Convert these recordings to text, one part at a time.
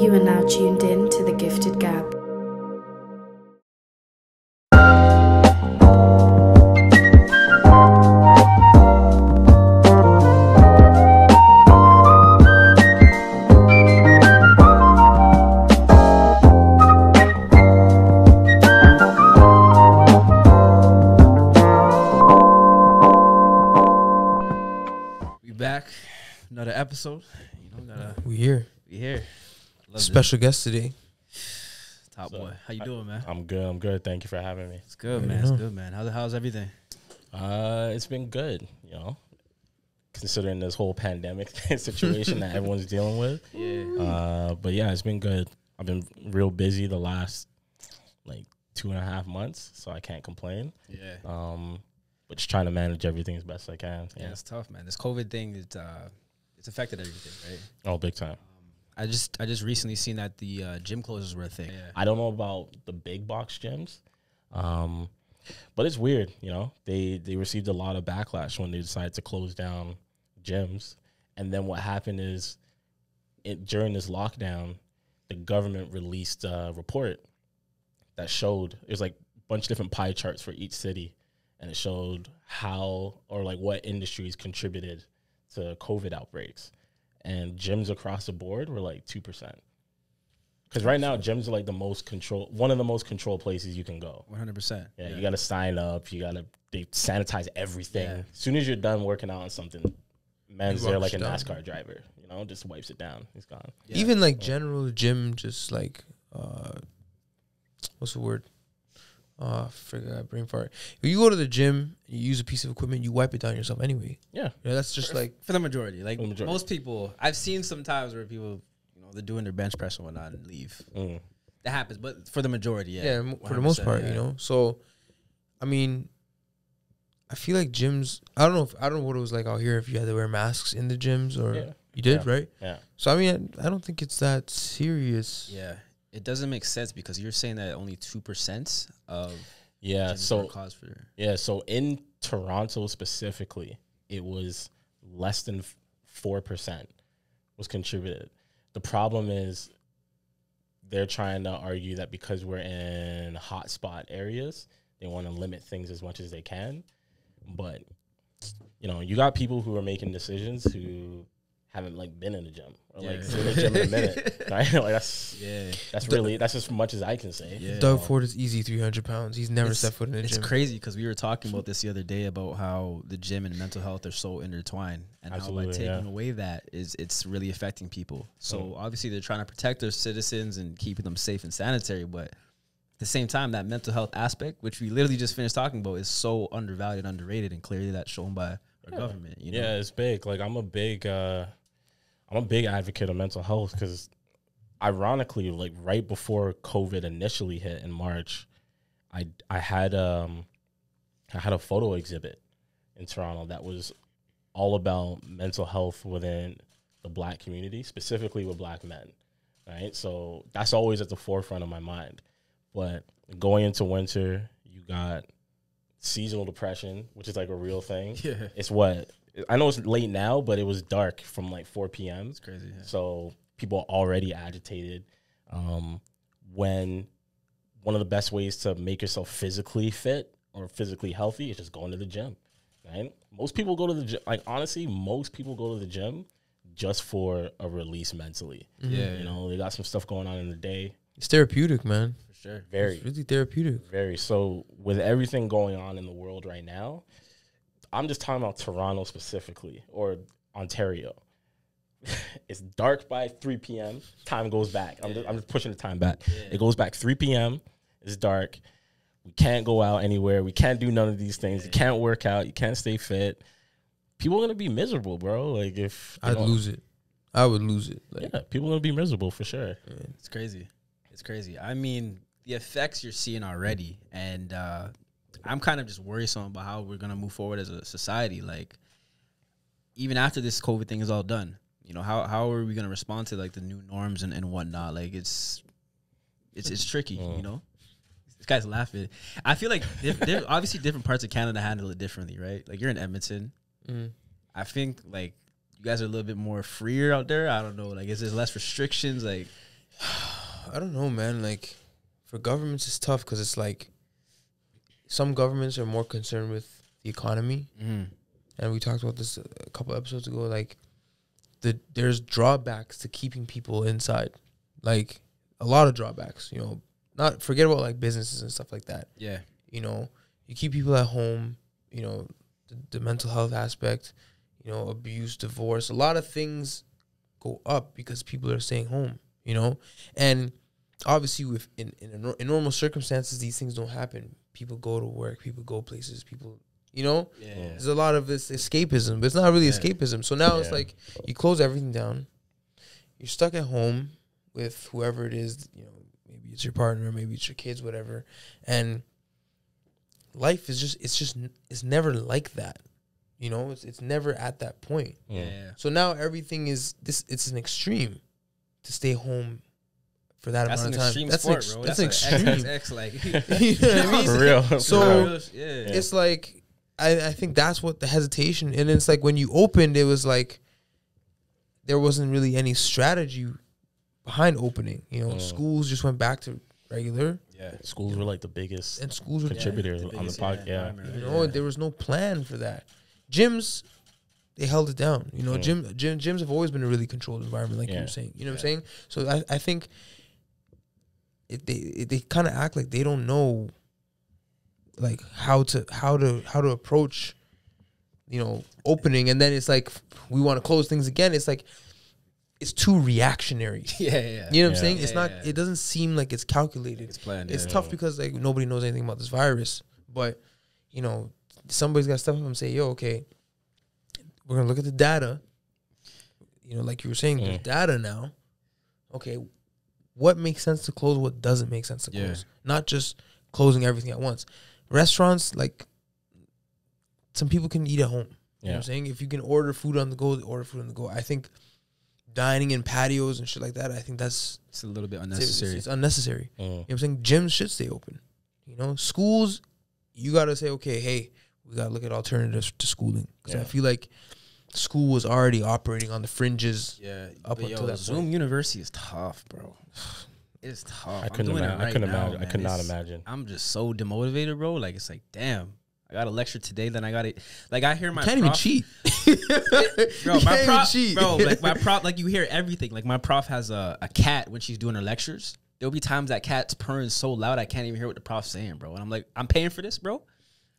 You are now tuned in to the Gifted Gab. Special guest today. top So, boy. How you doing, man? I'm good. I'm good. Thank you for having me. It's good, Yeah, man. you It's good, man. How's how's everything? Uh, it's been good. You know, considering this whole pandemic situation that everyone's dealing with. Yeah. Uh, but yeah, it's been good. I've been real busy the last like two and a half months, so I can't complain. Yeah. Um, but just trying to manage everything as best I can. Yeah, Yeah. it's tough, man. This COVID thing, it's uh, it's affected everything, right? Oh, big time. I just I just recently seen that the uh, gym closures were a thing. Yeah. I don't know about the big box gyms. Um, but it's weird, you know. They they received a lot of backlash when they decided to close down gyms, and then what happened is, it, during this lockdown, the government released a report that showed it was like a bunch of different pie charts for each city, and it showed how or like what industries contributed to COVID outbreaks, and gyms across the board were like two percent. Because right now, gyms are like the most control, one of the most controlled places you can go. One hundred percent. Yeah, you got to sign up. You got to they sanitize everything. Yeah. As soon as you're done working out on something, man's there like a it down. NASCAR driver. You know, just wipes it down. He's gone. Yeah. Even like general gym, just like uh, what's the word? Uh, forgot brain fart. If you go to the gym, you use a piece of equipment, you wipe it down yourself anyway. Yeah, Yeah, that's just like for the majority. Like the majority. most people, I've seen sometimes where people, you know, they're doing their bench press and whatnot and leave. Mm. That happens, but for the majority, yeah, yeah, for the most part, yeah. you know. So, I mean, I feel like gyms. I don't know. If, I don't know what it was like out here. If you had to wear masks in the gyms, or Yeah. you did, Yeah. right? yeah. So I mean, I don't think it's that serious. Yeah, it doesn't make sense because you're saying that only two percent of Yeah. So cause for Yeah, so in Toronto specifically, it was less than four percent was contributed. The problem is they're trying to argue that because we're in hotspot areas, they want to limit things as much as they can. But you know, you got people who are making decisions who haven't like been in the gym or like Yeah. seen the gym in a minute, right? like that's yeah. that's really that's as much as I can say. Yeah. Doug Um, Ford is easy three hundred pounds. He's never It's- set foot in the It's gym. crazy because we were talking about this the other day about how the gym and mental health are so intertwined, and how by taking yeah. away that is it's really affecting people. So Mm. obviously they're trying to protect their citizens and keeping them safe and sanitary, but at the same time, that mental health aspect, which we literally just finished talking about, is so undervalued, underrated, and clearly that's shown by our government. You know? Yeah, it's big. Like I'm a big uh I'm a big advocate of mental health because ironically, like right before COVID initially hit in March, I I had um I had a photo exhibit in Toronto that was all about mental health within the black community, specifically with black men. Right. So that's always at the forefront of my mind. But going into winter, you got seasonal depression, which is like a real thing. Yeah. It's what I know it's late now, but it was dark from like 4 p.m. It's crazy. yeah. So people are already agitated. Um, when one of the best ways to make yourself physically fit or physically healthy is just going to the gym, right? Most people go to the gym. Like honestly, most people go to the gym just for a release mentally. Yeah, You know, they got some stuff going on in the day. It's therapeutic, man. for sure. Very, It's really therapeutic. very. So with everything going on in the world right now, I'm just talking about Toronto specifically or Ontario. it's dark by 3 p.m. Time goes back. I'm, just, I'm just pushing the time back. It goes back 3 p.m. It's dark. We can't go out anywhere. We can't do none of these things. You can't work out. You can't stay fit. People are gonna be miserable, bro. Like if I'd don't- lose it. I would lose it. Like, Yeah, people are gonna be miserable for sure. It's crazy. It's crazy. I mean, the effects you're seeing already, and uh, I'm kind of just worrisome about how we're gonna move forward as a society. Like, even after this COVID thing is all done, you know, how how are we gonna respond to like the new norms and, and whatnot? Like, it's it's it's tricky, you know. This guy's laughing. I feel like diff- obviously different parts of Canada handle it differently, right? Like you're in Edmonton. Mhm. I think like you guys are a little bit more freer out there. I don't know. Like, is there less restrictions? Like, I don't know, man. Like for governments, it's tough because it's like some governments are more concerned with the economy, Mm-hmm. and we talked about this a couple episodes ago. Like the there's drawbacks to keeping people inside, like a lot of drawbacks. You know, not forget about like businesses and stuff like that. Yeah. You know, you keep people at home. You know, the, the mental health aspect. You know, abuse, divorce, a lot of things go up because people are staying home. You know, and obviously with in in, in normal circumstances these things don't happen. People go to work. People go places. People. You know, Yeah. there's a lot of this escapism, but it's not really Yeah. escapism. So now it's like you close everything down. You're stuck at home with whoever it is, you know, maybe it's your partner, maybe it's your kids, whatever. And life is just it's just it's never like that. You know, it's it's never at that point. Yeah. So now everything is this it's an extreme to stay home for that That's amount of time. extreme that's sport, ex- bro. That's, That's, an an extreme. Like you know I mean? For real. So- yeah. it's like I, I think that's what the hesitation and it's like when you opened it was like there wasn't really any strategy behind opening you know Mm. schools just went back to regular yeah. Schools were like the biggest and schools were contributor The on the biggest, podcast. Yeah. environment, you know and there was no plan for that gyms they held it down you know Mm. gym, gym gyms have always been a really controlled environment like you Yeah. were saying you know what i'm saying so i, I think it, they it, they kind of act like they don't know like how to how to how to approach you know opening and then it's like we want to close things again it's like it's too reactionary yeah, yeah. you know what i'm Yeah. saying it's not yeah. it doesn't seem like it's calculated It's planned. it's yeah. tough because like nobody knows anything about this virus. But you know, somebody's got to step up and say, "Yo, okay, we're gonna look at the data." You know, like you were saying, there's Mm. data now. Okay, what makes sense to close? What doesn't make sense to Yeah. close? Not just closing everything at once. Restaurants, like some people can eat at home. You know what I'm saying? If you can order food on the go, order food on the go. I think dining in patios and shit like that. I think that's It's a little bit unnecessary. It's, unnecessary. Mm. You know what I'm saying? Gyms should stay open. You know, schools, you got to say, okay, hey, we got to look at alternatives to schooling. Because I feel like school was already operating on the fringes. yeah. up until yo, that Zoom point. University is tough, bro. It's tough. I couldn't doing it imagine. I couldn't now, imagine. I man. could not It's- imagine. I'm just so demotivated, bro. Like it's like, damn, I got a lecture today, then I got it. Like I hear my You can't even cheat. bro. You My can't even prof, cheat. bro. Like my prof, like you hear everything. Like my prof has a, a cat when she's doing her lectures. There'll be times that cat's purring so loud I can't even hear what the prof's saying, bro. And I'm like, I'm paying for this, bro.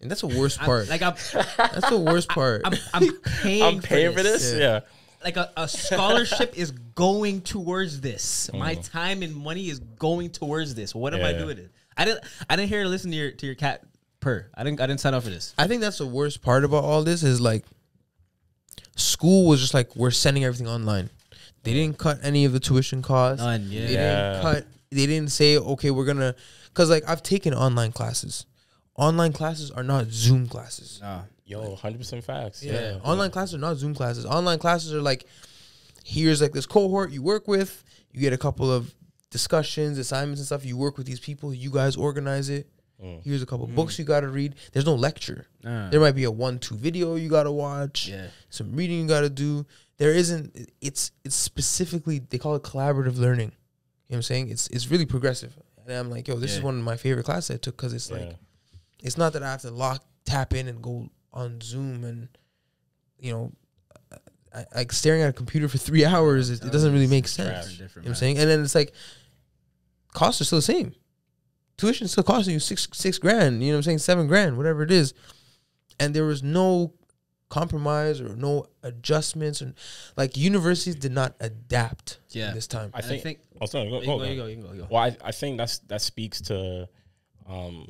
And that's the worst I'm- part. like I'm, that's the worst part. I'm, I'm paying. I'm paying for this. Yeah. Yeah. Like a, a scholarship is going towards this. My Mm. time and money is going towards this. What am I doing? It. I didn't. I didn't hear. Listen to your to your cat purr. I didn't. I didn't sign up for this. I think that's the worst part about all this is like school was just like we're sending everything online. They didn't cut any of the tuition costs. None. Yeah. They Yeah. didn't cut. They didn't say okay, we're gonna because like I've taken online classes. Online classes are not Zoom classes. Nah. Yo, hundred percent facts. Yeah. Yeah. Online classes are not Zoom classes. Online classes are like here's like this cohort you work with. You get a couple of discussions, assignments, and stuff. You work with these people. You guys organize it. Mm. Here's a couple books you got to read. There's no lecture. Nah. There might be a one-two video you got to watch. Yeah. Some reading you got to do. There isn't. It's it's specifically they call it collaborative learning. You know what I'm saying? It's it's really progressive. And I'm like, yo, this is one of my favorite classes I took because it's like Yeah. It's not that I have to lock tap in and go on Zoom and you know, I, like staring at a computer for three hours. It, it doesn't really make sense. You know what I'm saying? And then it's like costs are still the same. Tuition still costing you six six grand. You know what I'm saying? Seven grand, whatever it is. And there was no compromise or no adjustments and like universities did not adapt Yeah. in this time. I And think. think. oh, sorry, go, go, go, go. go, go, go. Well, I, I think that's that speaks to um,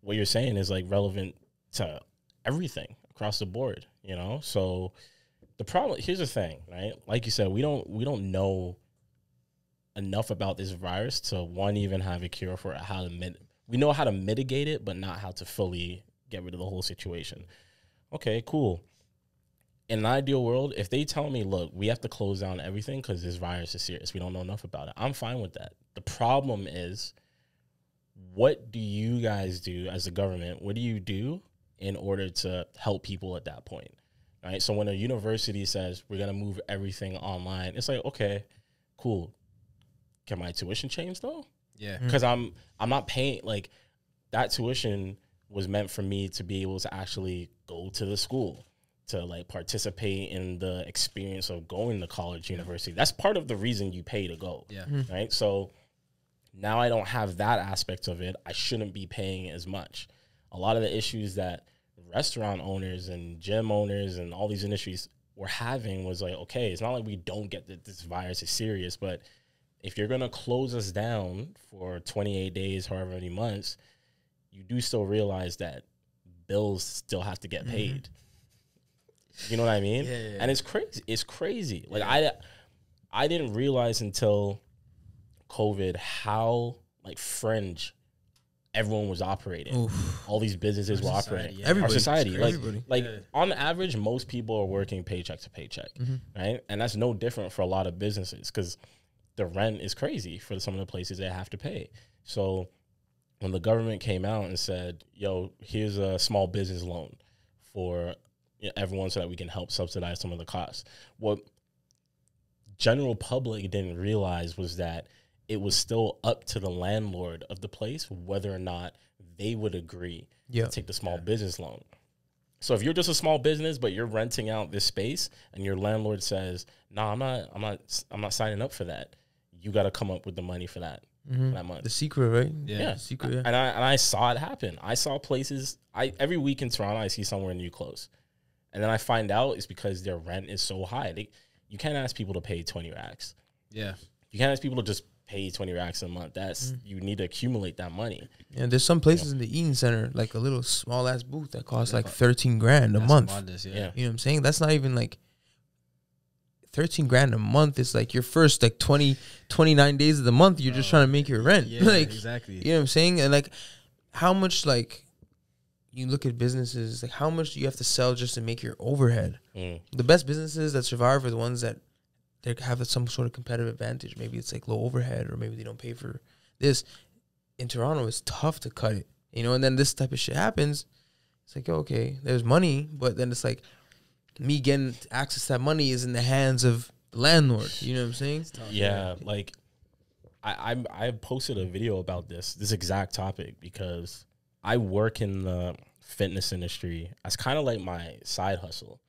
what you're saying is like relevant to everything across the board. You know, so the problem here's the thing, right? Like you said, we don't we don't know enough about this virus to one even have a cure for it, how to mit- we know how to mitigate it, but not how to fully get rid of the whole situation. Okay, cool. In an ideal world, if they tell me, look, we have to close down everything because this virus is serious, we don't know enough about it, I'm fine with that. The problem is, what do you guys do as a government? What do you do in order to help people at that point? Right. So when a university says we're gonna move everything online, it's like, okay, cool. can my tuition change though? Yeah. Mm. Because I'm I'm not paying like that tuition was meant for me to be able to actually go to the school to like participate in the experience of going to college university that's part of the reason you pay to go Yeah. Mm-hmm. right so now i don't have that aspect of it. I shouldn't be paying as much. A lot of the issues that restaurant owners and gym owners and all these industries were having was like okay it's not like we don't get that this virus is serious but if you're going to close us down for 28 days however many months you do still realize that bills still have to get mm-hmm. paid. You know what i mean? Yeah, yeah, yeah. and it's crazy it's crazy. Like i i didn't realize until covid how like fringe everyone was operating Oof. all these businesses were society, operating yeah. our society like Everybody. like Yeah. on average most people are working paycheck to paycheck mm-hmm. right and that's no different for a lot of businesses because the rent is crazy for some of the places they have to pay so when the government came out and said yo here's a small business loan for you know, everyone so that we can help subsidize some of the costs what general public didn't realize was that it was still up to the landlord of the place whether or not they would agree Yeah. to take the small business loan. So if you're just a small business but you're renting out this space and your landlord says, "No, nah, I'm not I'm not I'm not signing up for that." You got to come up with the money for that for mm-hmm. that month. The secret, right? Yeah. yeah. The secret. Yeah. And I and I saw it happen. I saw places I every week in Toronto I see somewhere new close. And then I find out it's because their rent is so high. They, you can't ask people to pay 20 racks. Yeah. You can't ask people to just pay 20 racks a month. That's Mm. you need to accumulate that money. And there's some places in the Eaton Center, like a little small ass booth that costs like 13 grand a That's month. modest, yeah. Yeah. You know what I'm saying? That's not even like 13 grand a month is like your first like 20 29 days of the month you're just Oh, trying to make your rent. Yeah, like exactly. you know what I'm saying? And like how much like you look at businesses, like how much do you have to sell just to make your overhead? Mm. The best businesses that survive are the ones that they have some sort of competitive advantage. Maybe it's like low overhead or maybe they don't pay for this. In Toronto, it's tough to cut it. You know, and then this type of shit happens. It's like, okay, there's money, but then it's like me getting access to that money is in the hands of the landlord. You know what I'm saying? Yeah, like I, I I posted a video about this this exact topic because I work in the fitness industry as kind of like my side hustle.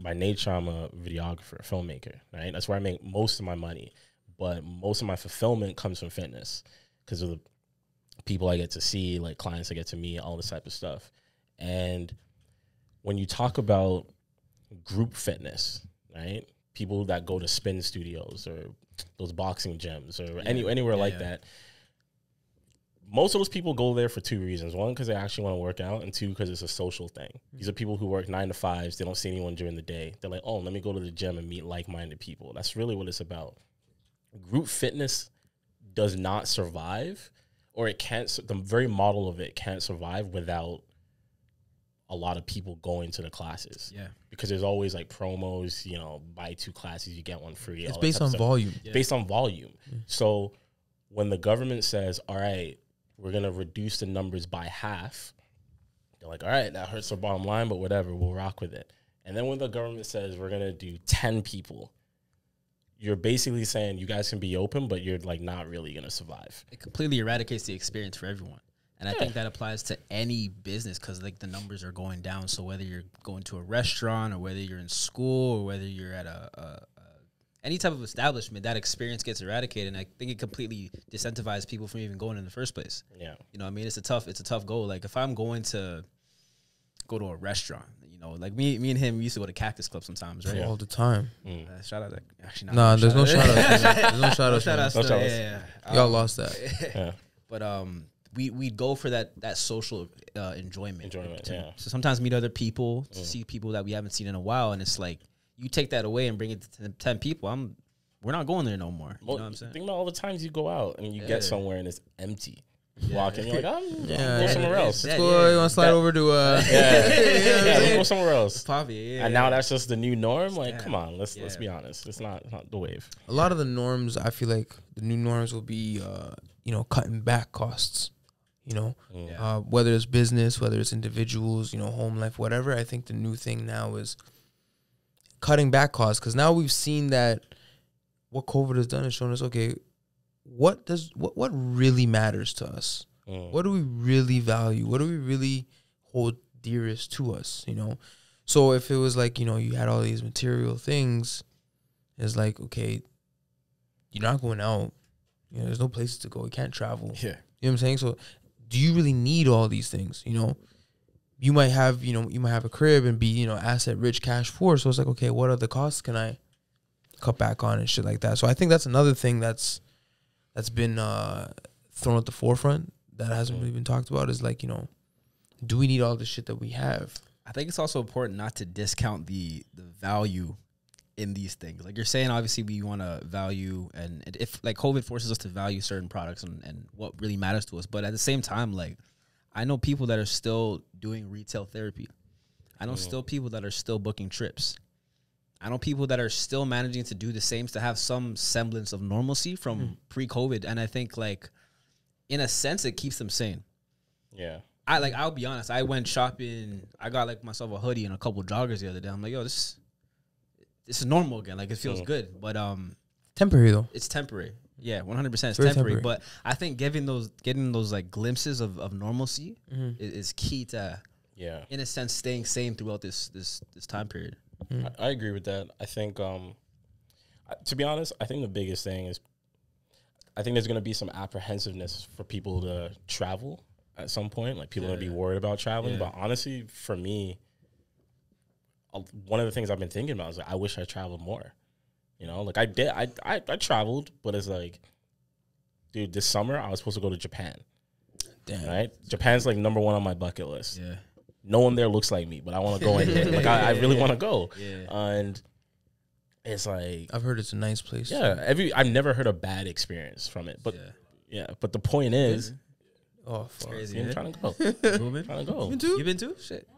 By nature, I'm a videographer, filmmaker, right? That's where I make most of my money. But most of my fulfillment comes from fitness because of the people I get to see, like clients I get to meet, all this type of stuff. And when you talk about group fitness, right? People that go to spin studios or those boxing gyms or any anywhere Yeah, like yeah. that. Most of those people go there for two reasons. One, because they actually want to work out, and two, because it's a social thing. These are people who work nine to fives. They don't see anyone during the day. They're like, oh, let me go to the gym and meet like minded people. That's really what it's about. Group fitness does not survive, or it can't, the very model of it can't survive without a lot of people going to the classes Yeah. because there's always like promos, you know, buy two classes, you get one free. It's all that based type of on volume. Based on volume. So when the government says, all right, we're to reduce the numbers by half, they're like, all right, that hurts our bottom line, but whatever, we'll rock with it. And then when the government says we're to do 10 people, you're basically saying you guys can be open, but you're like not really to survive. It completely eradicates the experience for everyone. And I think that applies to any business because like the numbers are going down. So whether you're going to a restaurant or whether you're in school or whether you're at a, a any type of establishment, that experience gets eradicated. And I think it completely disincentivizes people from even going in the first place. Yeah. You know, what I mean, it's a tough, it's a tough goal. Like if I'm going to go to a restaurant, you know, like me, me and him, we used to go to Cactus Club sometimes, right? All the time. Mm. Uh, shout out, to, actually, not Nah, really there's no shout shout outs. There's no shout outs. shout man. No to- shout outs. yeah, yeah. Y'all Um, lost that. Yeah. but um we we'd go for that that social uh, enjoyment Enjoyment, to, yeah. so sometimes meet other people to see people that we haven't seen in a while and it's like you take that away and bring it to 10 people i'm we're not going there no more you know what i'm saying Think about all the times you go out and you Yeah. get somewhere and it's empty. You walk in, you're like, I'm Yeah, yeah, go somewhere yeah. else. Yeah. Let's go. You want to slide That- over to uh? Yeah, yeah, let's go somewhere else. Poppy, yeah, And now that's just the new norm. Like, Yeah. come on, let's let's be honest. It's not, it's not the wave. a lot of the norms i feel like the new norms will be uh you know cutting back costs you know Mm. Yeah. uh whether it's business whether it's individuals you know home life whatever i think the new thing now is cutting back costs because now we've seen that what covid has done is shown us okay what does what what really matters to us? Mm. What do we really value? What do we really hold dearest to us? You know. So if it was like you know you had all these material things, it's like okay, you're not going out. You know, there's no places to go. You can't travel. Yeah. You know what I'm saying? So do you really need all these things? You know, you might have, you know, you might have a crib and be, you know, asset rich, cash poor. So it's like, okay, what other costs can I cut back on and shit like that? So I think that's another thing that's that's been uh thrown at the forefront that hasn't really been talked about is like, you know, do we need all the shit that we have? I think it's also important not to discount the the value in these things. Like you're saying, obviously we want to value and if like COVID forces us to value certain products and, and what really matters to us. But at the same time, like I know people that are still doing retail therapy. I know still people that are still booking trips. I know people that are still managing to do the same to have some semblance of normalcy from pre-COVID. And I think like in a sense it keeps them sane. Yeah. I like I'll be honest. I went shopping. I got like myself a hoodie and a couple joggers the other day. I'm like, yo, this this is normal again. Like it feels Mm. good, but um, Temporary though. it's temporary. Yeah, 100. percent It's temporary. temporary. But I think giving those getting those like glimpses of, of normalcy Mhm. is, is key to, Yeah. in a sense, staying sane throughout this this this time period. Mm-hmm. I, I agree with that. I think, um, to be honest, I think the biggest thing is, I think there's going to be some apprehensiveness for people to travel at some point. Like people are going to be worried about traveling. Yeah. But honestly, for me, uh, one of the things I've been thinking about is like, I wish I traveled more. You know, like I did, I, I, I traveled, but it's like, dude, this summer I was supposed to go to Japan. Damn. Right? Japan's like number one on my bucket list Yeah, no one there looks like me, but I want to go in there. Like I, I really want to go. Yeah. And it's like, I've heard it's a nice place. yeah, every I've never heard a bad experience from it. But yeah. yeah, but the point is, Oh fuck. Crazy. I'm trying to go. Moving. trying to go. too? You been to? Shit.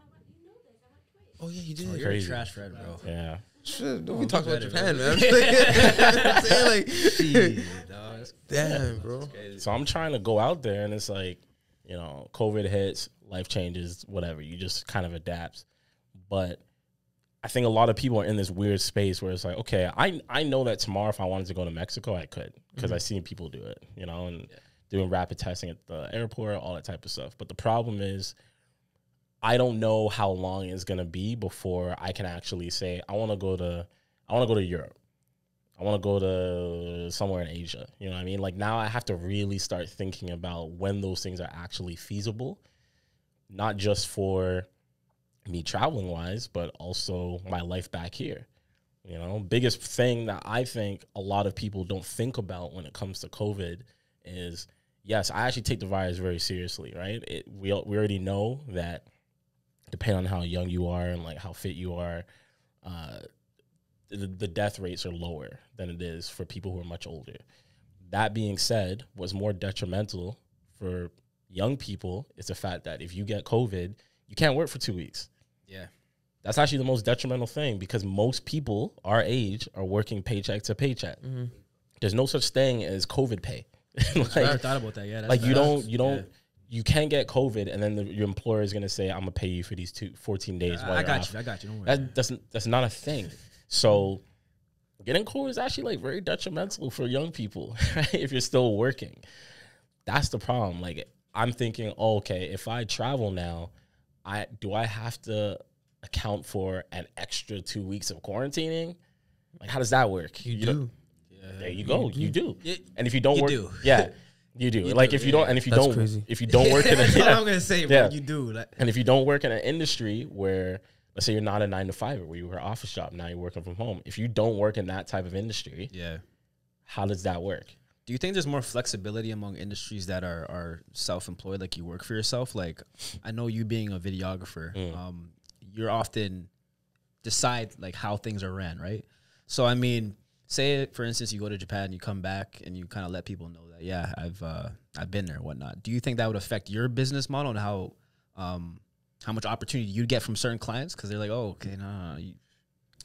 Oh yeah, you did. You're a Crazy. trash Fred, bro. Yeah. Shit, don't we talk about Japan, man? I'm saying like, Shit, dog, damn, bro. So I'm trying to go out there, and it's like, you know, COVID hits, life changes, whatever. You just kind of adapt. But I think a lot of people are in this weird space where it's like, okay, I I know that tomorrow if I wanted to go to Mexico, I could because mm-hmm. I've seen people do it, you know, and doing rapid testing at the airport, all that type of stuff. But the problem is, I don't know how long it's gonna be before I can actually say I want to go to I want to go to Europe. I want to go to somewhere in Asia. You know what I mean? Like now I have to really start thinking about when those things are actually feasible, not just for me traveling wise, but also my life back here. You know, biggest thing that I think a lot of people don't think about when it comes to COVID is yes, I actually take the virus very seriously, right? It, we we already know that depending on how young you are and like how fit you are, uh, the, the death rates are lower than it is for people who are much older. That being said, what's more detrimental for young people is the fact that if you get COVID, you can't work for two weeks. Yeah. That's actually the most detrimental thing because most people our age are working paycheck to paycheck. There's no such thing as COVID pay. I never thought about that. Yeah, like you don't you don't Yeah. You can't get COVID and then the, your employer is gonna say I'm gonna pay you for these two 14 days. while I, got off." you. I got you. Don't worry. That doesn't that's not a thing. So getting COVID is actually like very detrimental for young people, right? If you're still working. That's the problem. Like I'm thinking, oh, okay, if I travel now, I do I have to account for an extra two weeks of quarantining? Like how does that work? You don't- do. There you go. You do. Yeah, And if you don't you work, do. yeah, you do. like do, if you yeah. don't, and if you That's don't, crazy. if you don't work in a, That's what yeah. I'm gonna say. Yeah. But you do. Like, And if you don't work in an industry where, let's say you're not a nine to five, where you were office job, now you're working from home. If you don't work in that type of industry, yeah. how does that work? Do you think there's more flexibility among industries that are, are self employed, like you work for yourself? Like, I know you being a videographer, Mm. um, you're often decide like how things are ran, right? So I mean, say for instance you go to Japan, you come back, and you kind of let people know that yeah, I've uh, I've been there, whatnot. Do you think that would affect your business model and how um, how much opportunity you get from certain clients because they're like, oh, okay, no, no, no you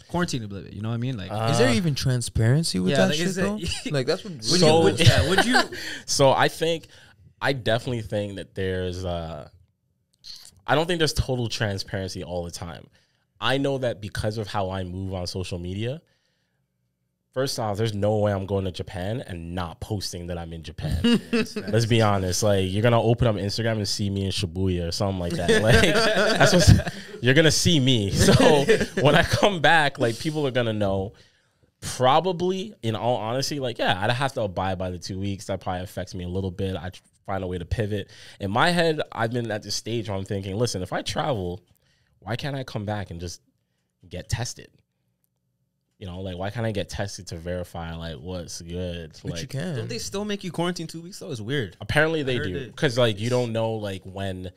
quarantine a little bit, you know what I mean? Like, Uh, Is there even transparency with yeah, that like, shit is though? it- like that's what. So- would, yeah, would you? So I think, I definitely think that there's, uh, I don't think there's total transparency all the time. I know that because of how I move on social media, First off, there's no way I'm going to Japan and not posting that I'm in Japan. Let's be honest. Like you're gonna open up Instagram and see me in Shibuya or something like that. Like you're gonna see me. So when I come back, like people are gonna know. Probably, in all honesty, like yeah, I'd have to abide by the two weeks. That probably affects me a little bit. I find a way to pivot. In my head, I've been at this stage where I'm thinking, listen, if I travel, why can't I come back and just get tested? You know, like why can't I get tested to verify like what's good? Which like, you can. Don't they still make you quarantine two weeks though? It's weird. Apparently they do because like you don't know like when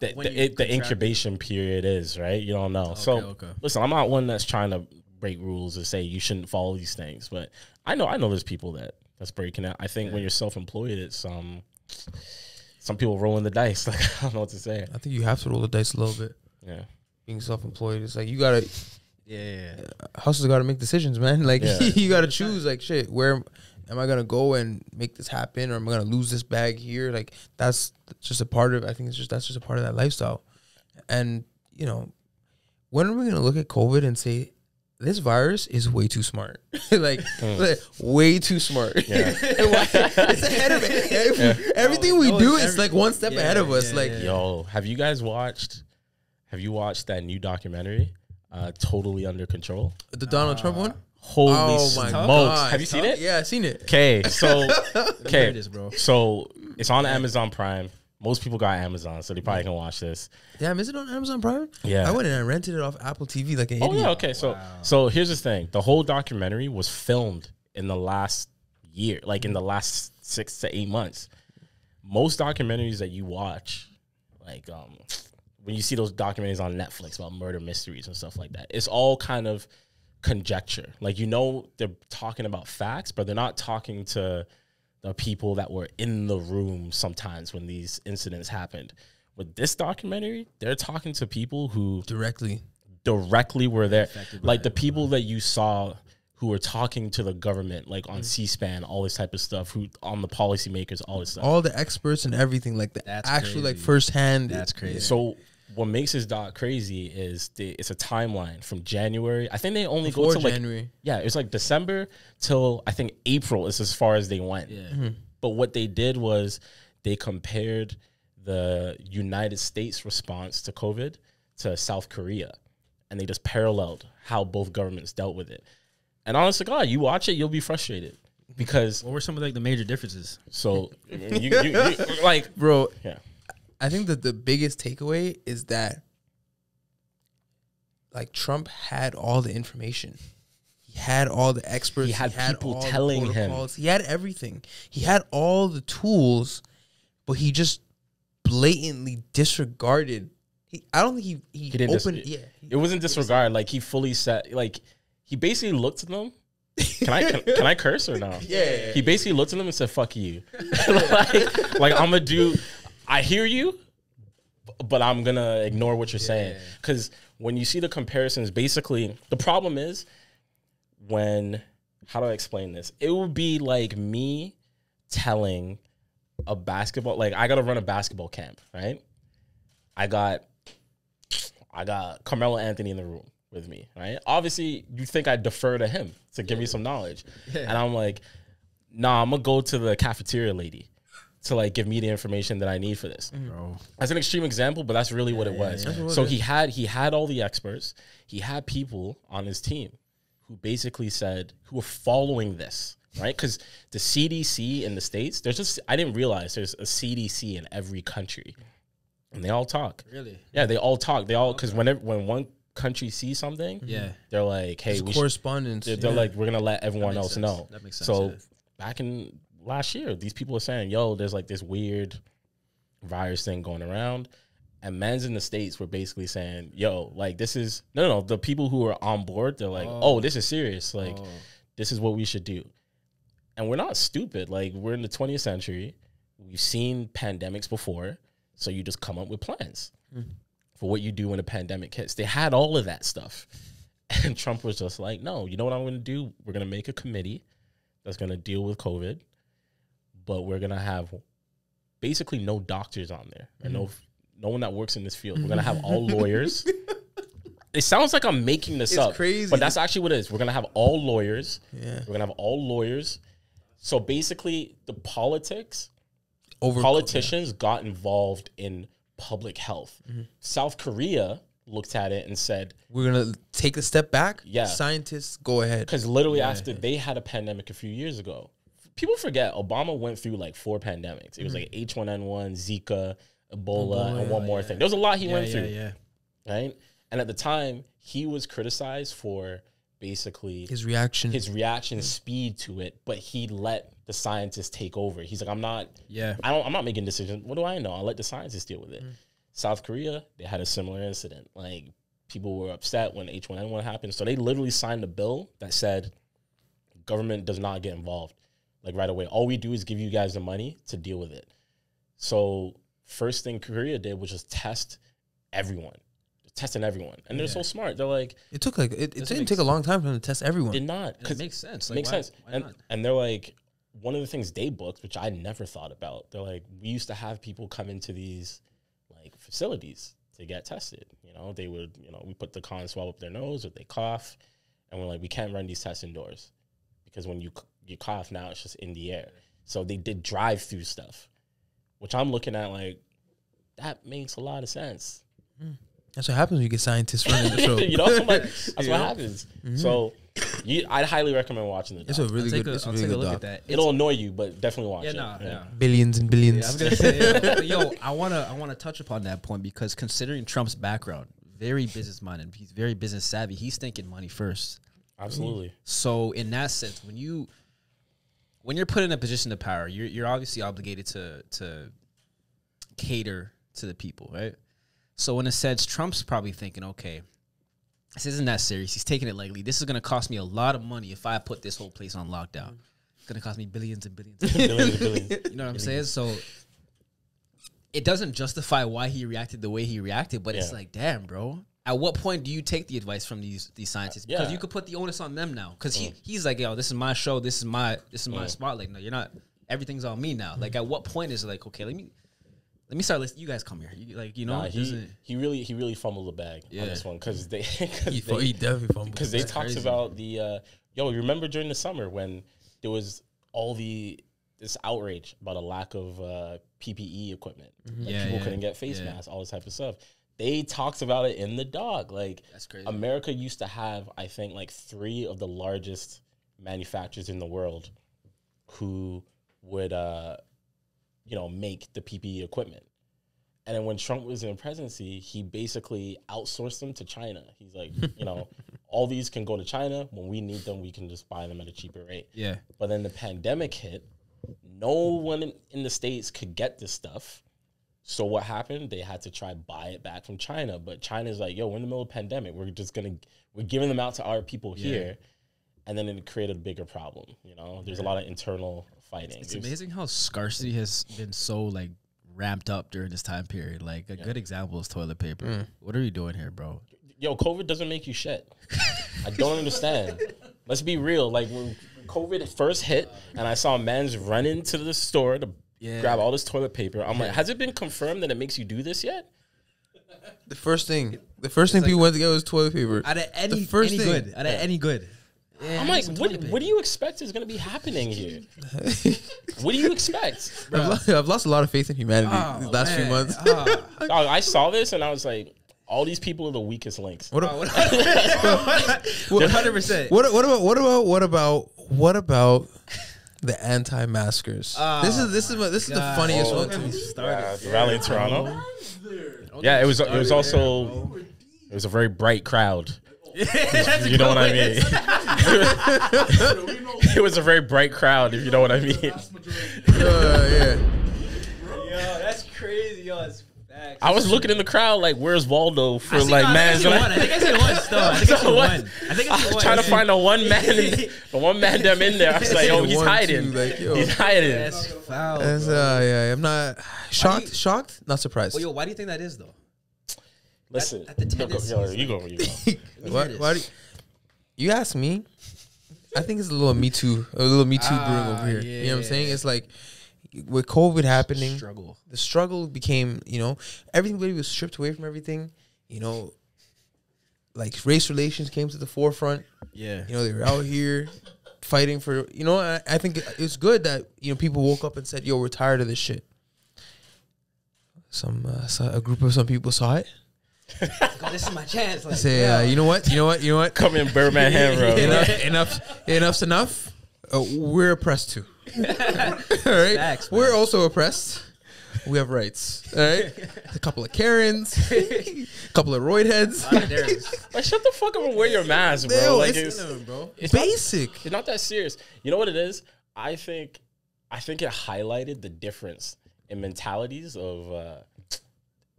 the When the, it, the contract it. incubation period is right. You don't know. so okay. listen, I'm not one that's trying to break rules and say you shouldn't follow these things, but I know I know there's people that that's breaking it. I think when you're self-employed, it's um some people rolling the dice. Like I don't know what to say. I think you have to roll the dice a little bit. Yeah, Being self-employed, it's like you gotta Yeah, yeah. hustlers gotta make decisions, man. Like Yeah. you gotta choose. Like shit, where am I gonna go and make this happen, or am I gonna lose this bag here? Like that's just a part of. I think it's just that's just a part of that lifestyle. And you know, when are we gonna look at COVID and say? This virus is way too smart, like, hmm. like, way too smart. Yeah. it's ahead of it. Every- Everything we do it's is like one step yeah, ahead of us. yeah, like, yeah. yo, have you guys watched? Have you watched that new documentary, uh, "Totally Under Control"? the Donald Trump one. Holy oh my smokes! god! Have you seen it? Yeah, I seen it. Okay, so There okay, bro. so it's on Amazon Prime. Most people got Amazon, so they probably can watch this. Damn, is it on Amazon Prime? Yeah. I went and I rented it off Apple TV like an Oh idiot. yeah, okay. So so here's the thing: the whole documentary was filmed in the last year, like in the last six to eight months. Most documentaries that you watch, like um, when you see those documentaries on Netflix about murder mysteries and stuff like that, it's all kind of conjecture. Like you know they're talking about facts, but they're not talking to the people that were in the room sometimes when these incidents happened. With this documentary, they're talking to people who Directly. directly were there. Like the people mm-hmm. that you saw who were talking to the government, like on mm. C-SPAN, all this type of stuff, who on the policymakers, all this stuff. All the experts and everything, like the That's actual like crazy. firsthand. That's crazy. So what makes this doc crazy is the, it's a timeline from January. I think they only go Before to like January. yeah, it's like December till I think April is as far as they went. Yeah. Mm-hmm. But what they did was they compared the United States response to COVID to South Korea, and they just paralleled how both governments dealt with it. And honestly, God, you watch it, you'll be frustrated because What were some of like the major differences? so you, you, you like Bro, yeah. I think that the biggest takeaway is that like Trump had all the information. He had all the experts. He had people all the telling him. He had everything. He had all the tools, but he just blatantly disregarded. He, I don't think he he, He didn't dis- opened. yeah, It wasn't disregard. Like he fully said, like he basically looked at them. Can I can, can I curse or no? Yeah. He basically looked at them and said, "Fuck you." like, like I'm gonna do. I hear you, but I'm gonna ignore what you're saying because when you see the comparisons, basically the problem is when how do I explain this? It would be like me telling a basketball like I gotta run a basketball camp, right? I got I got Carmelo Anthony in the room with me, right? Obviously, you think I defer to him to give me some knowledge. And I'm like, nah, I'm gonna go to the cafeteria lady to like give me the information that I need for this. Mm-hmm. Bro. That's an extreme example, but that's really what it was. So he had he had all the experts. He had people on his team who basically said who were following this, right? Because the CDC in the states, there's just I didn't realize there's a CDC in every country, and they all talk. Really? Yeah, they all talk. They all because whenever when one country sees something, mm-hmm. Yeah. they're like, hey, we should, correspondence. they're, they're yeah. like, we're gonna let everyone else sense. know. That makes sense, So yeah. back in last year, these people are saying, "Yo, there's like this weird virus thing going around," and men's in the states were basically saying, "Yo, like this is no, no, no." The people who are on board, they're like, "Oh, this is serious. Like, Oh. this is what we should do." And we're not stupid. Like, we're in the 20th century. We've seen pandemics before, so you just come up with plans mm. for what you do when a pandemic hits. They had all of that stuff. And Trump was just like, no, you know what I'm going to do? We're going to make a committee that's going to deal with COVID, but we're to have basically no doctors on there and no no one that works in this field. We're to have all lawyers it sounds like I'm making this It's up, crazy. but that's actually what it is. We're gonna have all lawyers. Yeah. We're gonna have all lawyers. So basically, the politics, Over politicians got involved in public health. Mm-hmm. South Korea looked at it and said, We're gonna take a step back. Yeah. Scientists, go ahead. because literally after they had a pandemic a few years ago, people forget Obama went through like four pandemics. It was like mm-hmm. H1N1, Zika, Ebola, and one more thing. There was a lot he Yeah, went yeah, through, yeah. right? And at the time, he was criticized for basically His reaction. his reaction mm. speed to it, but he let the scientists take over. He's like, I'm not, Yeah. I don't, I'm not making decisions. What do I know? I'll let the scientists deal with it. Mm. South Korea, they had a similar incident. Like people were upset when H1N1 happened, so they literally signed a bill that said government does not get involved. Like right away, all we do is give you guys the money to deal with it. So first thing Korea did was just test everyone, testing everyone, and they're so smart. They're like, it took like it, it didn't makes- take a long time for them to test everyone. did not It because makes sense. Like, makes why- sense. why and not? and they're like one of the things they booked, which I never thought about. They're like, we used to have people come into these like facilities to get tested. You know, they would, you know, we put the cotton swab up their nose or they cough, and we're like, we can't run these tests indoors because when you c- you cough now, it's just in the air. So they did drive through stuff, which I'm looking at like that makes a lot of sense. That's what happens when you get scientists running the show. you know, like, that's You what know? happens. Mm-hmm. So, you, I'd highly recommend watching the. It's a really I'll take good. a, It's a I'll really take a look doc. at that. It'll annoy you, but definitely watch yeah, it. no, yeah. Billions and billions. Yeah, I was gonna say, yo, yo, I wanna, I wanna touch upon that point because considering Trump's background, very business minded, he's very business savvy. He's thinking money first. Absolutely. So in that sense, when you, when you're put in a position of power, you're you're obviously obligated to to cater to the people, right? So in a sense, Trump's probably thinking, okay, this isn't that serious. He's taking it lightly. This is gonna cost me a lot of money if I put this whole place on lockdown. It's gonna cost me billions and billions. and billions, billions. you know what I'm saying? So it doesn't justify why he reacted the way he reacted, but it's like, damn, bro. At what point do you take the advice from these these scientists? Because Yeah. you could put the onus on them now. Because he he's like, yo, this is my show. This is my this is my Mm. spotlight. No, you're not. Everything's on me now. Like, at what point is it like, okay, let me let me start listening. You guys come here. You, like, you know, Nah, he, he really he really fumbled the bag Yeah. on this one because they He, because fu- they, he definitely fumbled. 'cause they talked crazy. about the uh, yo. You remember during the summer when there was all the this outrage about a lack of uh, PPE equipment. Like Mm-hmm. Yeah, people yeah, couldn't get face yeah. masks, all this type of stuff. They talked about it in the dog. Like That's crazy. America used to have, I think, like three of the largest manufacturers in the world who would, uh, you know, make the PPE equipment. And then when Trump was in presidency, he basically outsourced them to China. He's like, you know, all these can go to China. When we need them, we can just buy them at a cheaper rate. yeah, But then the pandemic hit. No one in, in the states could get this stuff. So what happened? They had to try buy it back from China. But China's like, yo, we're in the middle of pandemic. We're just gonna we're giving them out to our people here, and then it created a bigger problem. You know, there's a lot of internal fighting. it's There's- amazing how scarcity has been so like ramped up during this time period. Like a good example is toilet paper. Mm. What are we doing here, bro? Yo, COVID doesn't make you shit. I don't understand. Let's be real. Like when COVID first hit, and I saw men's running to the store to Yeah. grab all this toilet paper. I'm like, has it been confirmed that it makes you do this yet? the first thing. The first thing people went to get was toilet paper. Out of any, first any thing- good, out of any good. Yeah, I'm like, what, what do you expect is going to be happening here? what do you expect? I've, lo- I've lost a lot of faith in humanity Oh, these last few months. Ah. Dog, I saw this and I was like, all these people are the weakest links. What, Oh, a- One hundred percent. what, what about what about what about what about the anti-maskers? this is this is what this is the funniest Oh, one to don't me. get me started. the rally in Toronto. Yeah, it was. It was also. It was a very bright crowd. you know what I mean? it was a very bright crowd, if you know what I mean. Uh, yeah. Yo, that's crazy. Yo, that's facts. I was looking in the crowd like, "Where's Waldo?" For see- like, no, man, think I. I think I see one still. I think I see So one. I think I I see was one. trying to find the one man, in, the one man them in there. I was like, "Yo, he's One, hiding. two, like, yo. he's hiding." That's foul. That's, uh, yeah, I'm not shocked. you- shocked, not surprised. Well, yo, why do you think that is though? Listen, at the yo, go- tennis yo, season. you go, you go. why, hear why do you, you ask me? I think it's a little Me Too, a little Me Too brewing Ah, over here. You know what I'm saying? It's like with COVID happening, Struggle. the struggle became, you know, everybody was stripped away from everything. You know, like race relations came to the forefront. Yeah. You know, they were out here fighting for. You know, I, I think it's good that you know people woke up and said, "Yo, we're tired of this shit." Some uh, a group of some people saw it. this is my chance. Like, Say, uh, you know what? You know what? You know what? Come in, Birdman hand rub. enough, enough, enough's enough. Uh, we're oppressed too. All right, Facts, we're also oppressed. We have rights. All right, a couple of Karens, a couple of roid heads. there. Like, shut the fuck up and wear your mask, bro. Ew, like, it's- it's, bro. it's not- Basic. it's not that serious. You know what it is? I think, I think it highlighted the difference in mentalities of uh,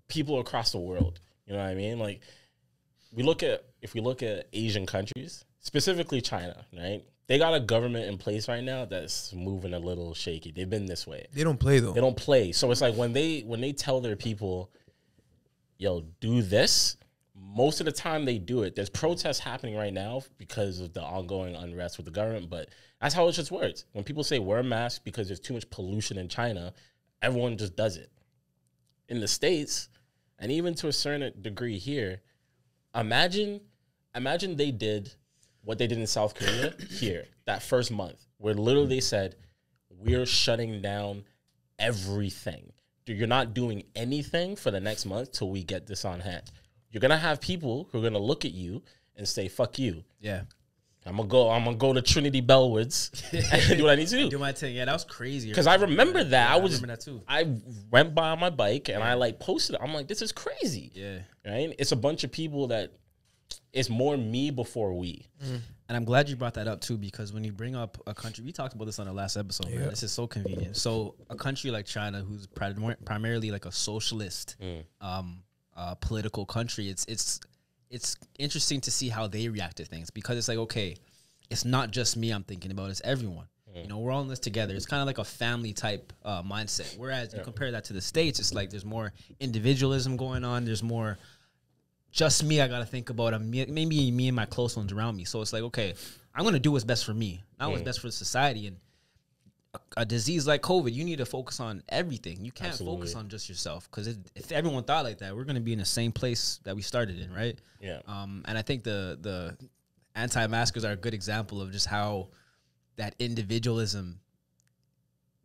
people across the world. You know what I mean? Like, we look at if we look at Asian countries, specifically China, right? They got a government in place right now that's moving a little shaky. They've been this way. They don't play though. They don't play. So it's like when they when they tell their people, "Yo, do this." Most of the time they do it. There's protests happening right now because of the ongoing unrest with the government, but that's how it just works. When people say wear a mask because there's too much pollution in China, everyone just does it. In the states, and even to a certain degree here, imagine imagine they did what they did in South Korea here that first month, where literally they said, We're shutting down everything. You're not doing anything for the next month till we get this on hand. You're gonna have people who are gonna look at you and say, Fuck you. Yeah. I'm gonna go, I'm gonna go to Trinity Bellwoods and do what I need to do. Do my thing. Yeah, that was crazy. Because I remember that. Yeah, I I was remember that too. I went by on my bike and I like posted it. I'm like, this is crazy. Yeah. Right? It's a bunch of people that it's more me before we. And I'm glad you brought that up too, because when you bring up a country, we talked about this on the last episode. Man, this is so convenient. So a country like China, who's prim- primarily like a socialist, um, uh, political country, it's it's it's interesting to see how they react to things because it's like okay, it's not just me I'm thinking about; it's everyone. You know, we're all in this together. It's kind of like a family type uh, mindset. Whereas you compare that to the states, it's like there's more individualism going on. There's more just me I gotta think about. me- Maybe me and my close ones around me. So it's like, okay, I'm gonna do what's best for me, not what's best for society. And a, a disease like COVID, you need to focus on everything. You can't focus on just yourself because if everyone thought like that, we're gonna be in the same place that we started in, right? Yeah. Um, and I think the the anti-maskers are a good example of just how that individualism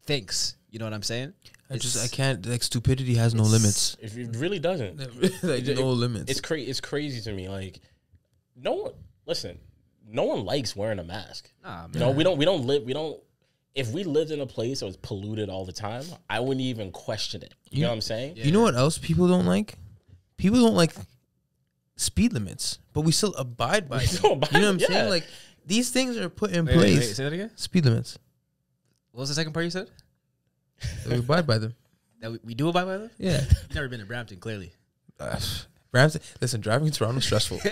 thinks. You know what I'm saying? I just I can't like stupidity has no limits. If it really doesn't. like It- no limits. It's crazy. It's crazy to me. Like, no one. Listen, no one likes wearing a mask. Nah, man. You know, we don't. We don't live. We don't. If we lived in a place that was polluted all the time, I wouldn't even question it. You, know what I'm saying? You know what else people don't like? People don't like speed limits, but we still abide by them. abide- you know what I'm yeah. saying? Like these things are put in Wait, wait, place. wait, say that again. Speed limits. What was the second part you said? We abide by them. That we, we do abide by them? Yeah. You've never been to Brampton, clearly. Uh, Brampton, listen, driving in Toronto is stressful.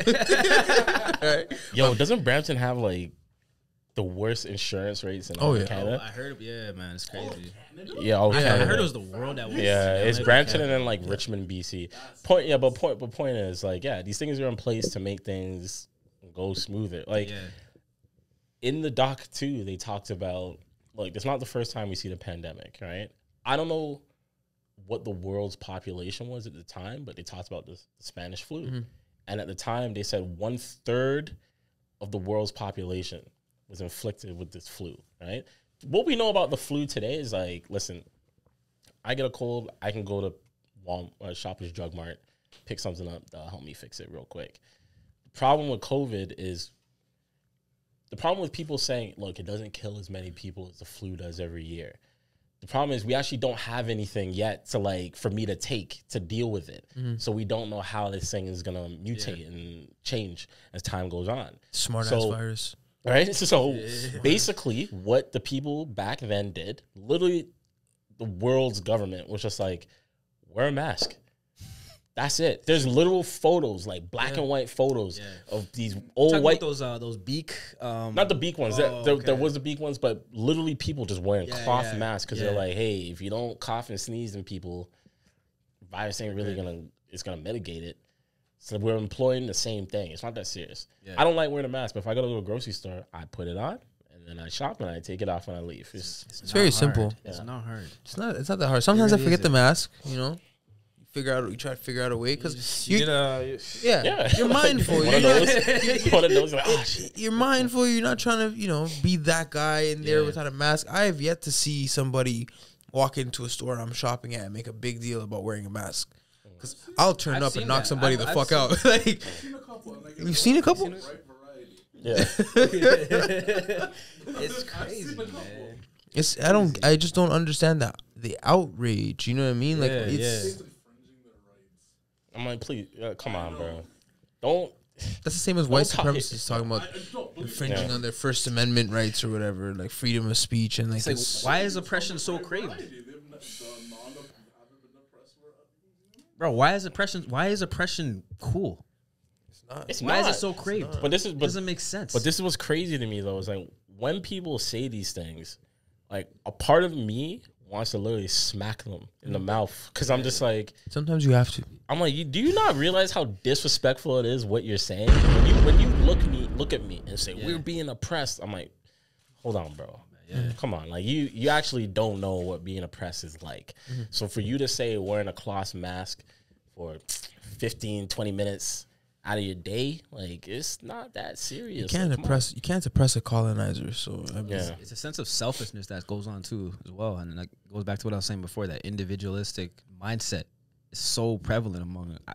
Yo, doesn't Brampton have like the worst insurance rates in Oh, all yeah. Oh, Canada? I heard, yeah, man, it's crazy. yeah, all I, I heard it was the world that was. Yeah, it's Brampton and then like Richmond, BC. Point, yeah, but point, but point is like, yeah, these things are in place to make things go smoother. Like Yeah, in the doc too, they talked about like it's not the first time we see the pandemic, right? I don't know what the world's population was at the time, but they talked about the Spanish flu, and at the time they said one third of the world's population was inflicted with this flu, right? What we know about the flu today is like, listen, I get a cold, I can go to Walmart, uh, Shoppers Drug Mart, pick something up, that'll help me fix it real quick. The problem with COVID is the problem with people saying, look, it doesn't kill as many people as the flu does every year. The problem is we actually don't have anything yet to like for me to take to deal with it. Mm-hmm. So we don't know how this thing is gonna mutate and change as time goes on. Smart ass virus. Right? So basically what the people back then did, literally the world's government was just like, wear a mask. That's it. There's literal photos, like black and white photos Yeah. of these old Talking white about those uh, those beak. Um, not the beak ones. Oh, there, there, there was the beak ones, but literally people just wearing Yeah, cloth yeah, masks because yeah. they're like, hey, if you don't cough and sneeze in people, virus ain't really gonna it's gonna mitigate it. So we're employing the same thing. It's not that serious. Yeah. I don't like wearing a mask, but if I go to a grocery store, I put it on and then I shop and I take it off when I leave. It's, it's very not simple. hard. It's not hard. It's not. It's not that hard. Sometimes I forget the mask. You know, figure out you try to figure out a way because You you, did, uh, yeah, Yeah, you're mindful. One of You're those. One of those. Like, oh shit. you're mindful. You're not trying to, you know, be that guy in there Yeah. without a mask. I have yet to see somebody walk into a store I'm shopping at and make a big deal about wearing a mask. Because I'll turn I've up and knock that. somebody I've- the I've fuck seen- out. like, you've seen a couple? Yeah. it's crazy, man. It's I don't I just don't understand that the outrage. You know what I mean? Like Yeah, it's I'm like, please, uh, come on, bro. Don't. that's the same as white talk supremacists talking about infringing on their First Amendment rights or whatever, like freedom of speech and like It's like, this. why is oppression so craved? Bro, why is oppression? Why is oppression cool? It's not Why not. is it so craved? But this is It but, doesn't make sense. but this is what's crazy to me though is like when people say these things, like a part of me wants to literally smack them in the mm. mouth because I'm just like Sometimes you have to. I'm like, you, do you not realize how disrespectful it is what you're saying? When you when you look me look at me and say we're being oppressed, I'm like, hold on, bro. Come on, like you you actually don't know what being oppressed is like. Mm-hmm. So for you to say wearing a cloth mask for 15, 20 minutes out of your day, like it's not that serious. You can't Like, come on. oppress. You can't oppress a colonizer. So I mean, Yeah. it's a sense of selfishness that goes on too, as well, and like goes back to what I was saying before. That individualistic mindset is so prevalent among uh,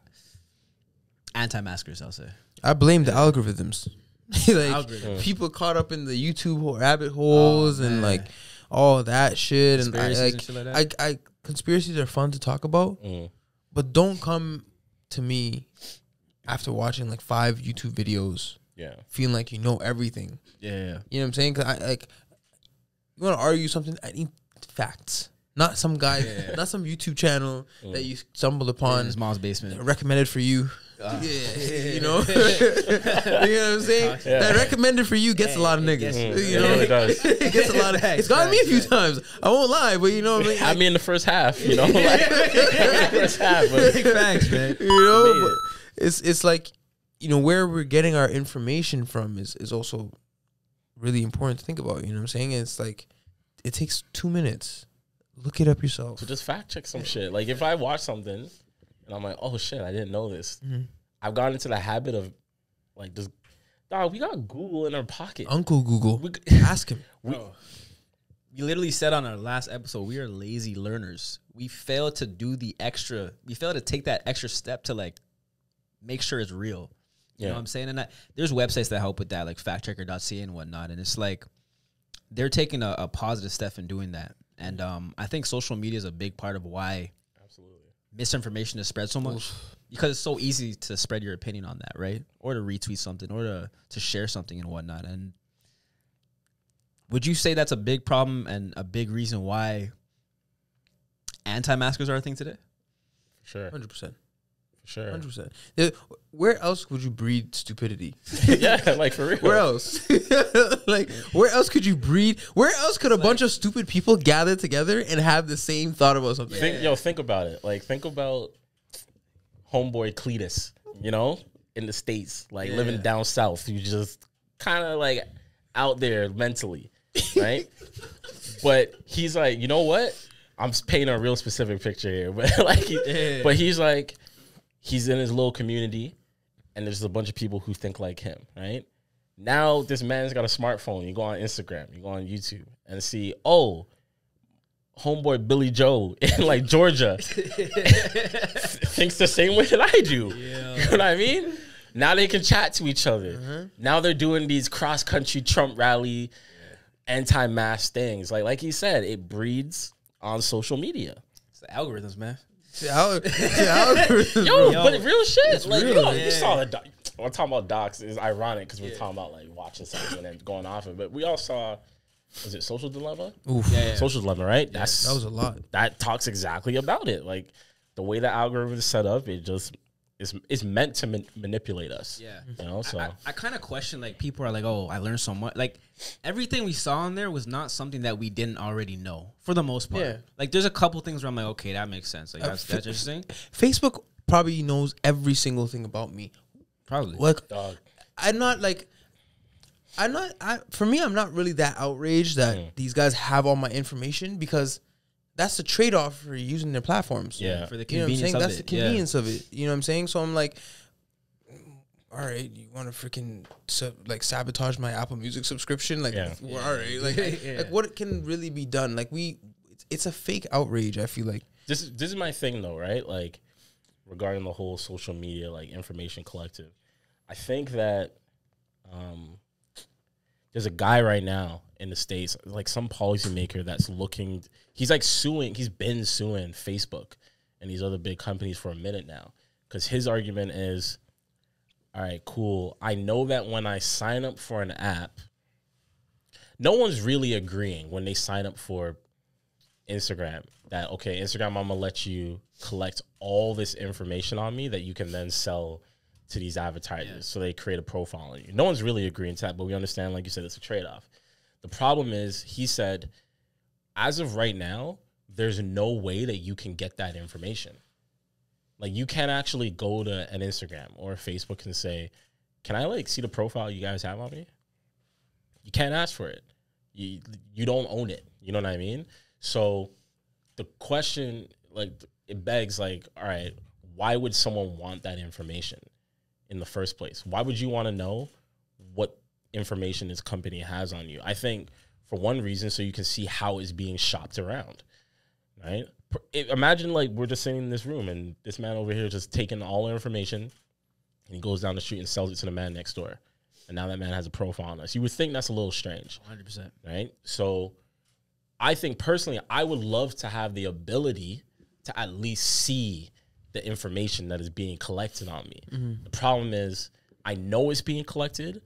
anti-maskers. I'll say. I blame the algorithms. like Algorithm. people caught up in the YouTube rabbit holes and man. like all that shit. And I, like, and shit like that? I, I conspiracies are fun to talk about, Mm. but don't come to me after watching like five YouTube videos Yeah. feeling like you know everything. Yeah, You know what I'm saying? Cause I like you want to argue something. I need facts, not some guy, Yeah. not some YouTube channel Mm. that you stumbled upon. in upon. his mom's basement. recommended for you. Ah. yeah, you know, you know what I'm saying. Yeah. That recommended for you gets a lot of niggas. gets. You know, it does. it gets a lot of. It's gotten me a few Facts, times. I won't lie, but you know, what I mean, Had me in the first half, you know, like first half, but Facts, man. you know, Made but it. It's it's like you know where we're getting our information from is is also really important to think about. You know what I'm saying? It's like it takes two minutes. Look it up yourself. So just fact check some shit. Like if I watch something and I'm like, oh shit, I didn't know this. Mhm. I've gotten into the habit of like just dog, we got Google in our pocket. Uncle Google, We- ask him. we- Bro, we literally said on our last episode we are lazy learners. We fail to do the extra. We fail to take that extra step to like make sure it's real. You know what I'm saying? And that, there's websites that help with that, like factchecker.ca and whatnot. And it's like they're taking a, a positive step in doing that. And um, I think social media is a big part of why Absolutely. misinformation is spread so much because it's so easy to spread your opinion on that, right? Or to retweet something, or to to share something and whatnot. And would you say that's a big problem and a big reason why anti-maskers are a thing today? For sure. Hundred percent. For sure. Hundred percent. Where else would you breed stupidity? yeah, like for real. Where else? like, where else could you breed? Where else could a bunch of stupid people gather together and have the same thought about something? Think, yo, think about it. Like, think about homeboy Cletus, you know, in the States, like living down south. You just kind of like out there mentally, right? but he's like, you know what? I'm painting a real specific picture here, but like, he, but he's like, he's in his little community, and there's a bunch of people who think like him, right? Now this man's got a smartphone. You go on Instagram, you go on YouTube, and see, oh, homeboy Billy Joe in like Georgia thinks the same way that I do. You know what I mean? Now they can chat to each other. Uh-huh. Now they're doing these cross country Trump rally anti mass things. Like like he said, it breeds on social media. It's the algorithms, man. See, how- see, algorithm, Yo, bro. but real shit. like real, yo, yeah. you saw the doc. We're talking about docs. It's ironic because we're talking about like watching something and going off it. But we all saw. Was it Social Dilemma? Oof, Yeah, yeah. Social Dilemma, right? That's that was a lot. that talks exactly about it. Like the way the algorithm is set up, it just is is meant to man- manipulate us. Yeah. you know. Mm-hmm. So I, I kind of question like people are like, oh, I learned so much. Like everything we saw in there was not something that we didn't already know for the most part. Yeah. Like there's a couple things where I'm like, okay, that makes sense. Like uh, that's, f- that's interesting. Facebook probably knows every single thing about me. Probably. Like, dog. I'm not like, I'm not. I for me, I'm not really that outraged that mm. these guys have all my information because that's the trade off for using their platforms. Yeah. for the You know what I'm convenience saying? of That's it. the yeah. convenience of it. You know what I'm saying? So I'm like, all right, you want to freaking sub, like sabotage my Apple Music subscription? Like, Yeah. well, all right, like, Yeah. like what can really be done? Like we, it's, it's a fake outrage. I feel like. this is this is my thing though, right? Like regarding the whole social media like information collective. I think that um there's a guy right now in the states, like some policymaker that's looking he's like suing, he's been suing Facebook and these other big companies for a minute now cuz his argument is all right, cool. I know that when I sign up for an app, no one's really agreeing when they sign up for Instagram that okay, Instagram, I'm gonna let you collect all this information on me that you can then sell to these advertisers. So they create a profile on you. No one's really agreeing to that, but we understand, like you said, it's a trade off. The problem is, he said, as of right now, there's no way that you can get that information. Like you can't actually go to an Instagram or Facebook and say, "Can I like see the profile you guys have on me?" You can't ask for it. You you don't own it. You know what I mean? So the question like it begs like, all right, why would someone want that information in the first place? Why would you want to know what information this company has on you? I think for one reason, so you can see how it's being shopped around, right? Imagine like we're just sitting in this room and this man over here just taking all our information and he goes down the street and sells it to the man next door. And now that man has a profile on us. You would think that's a little strange 100%. right? So I think personally, I would love to have the ability to at least see the information that is being collected on me. Mm-hmm. The problem is, I know it's being collected,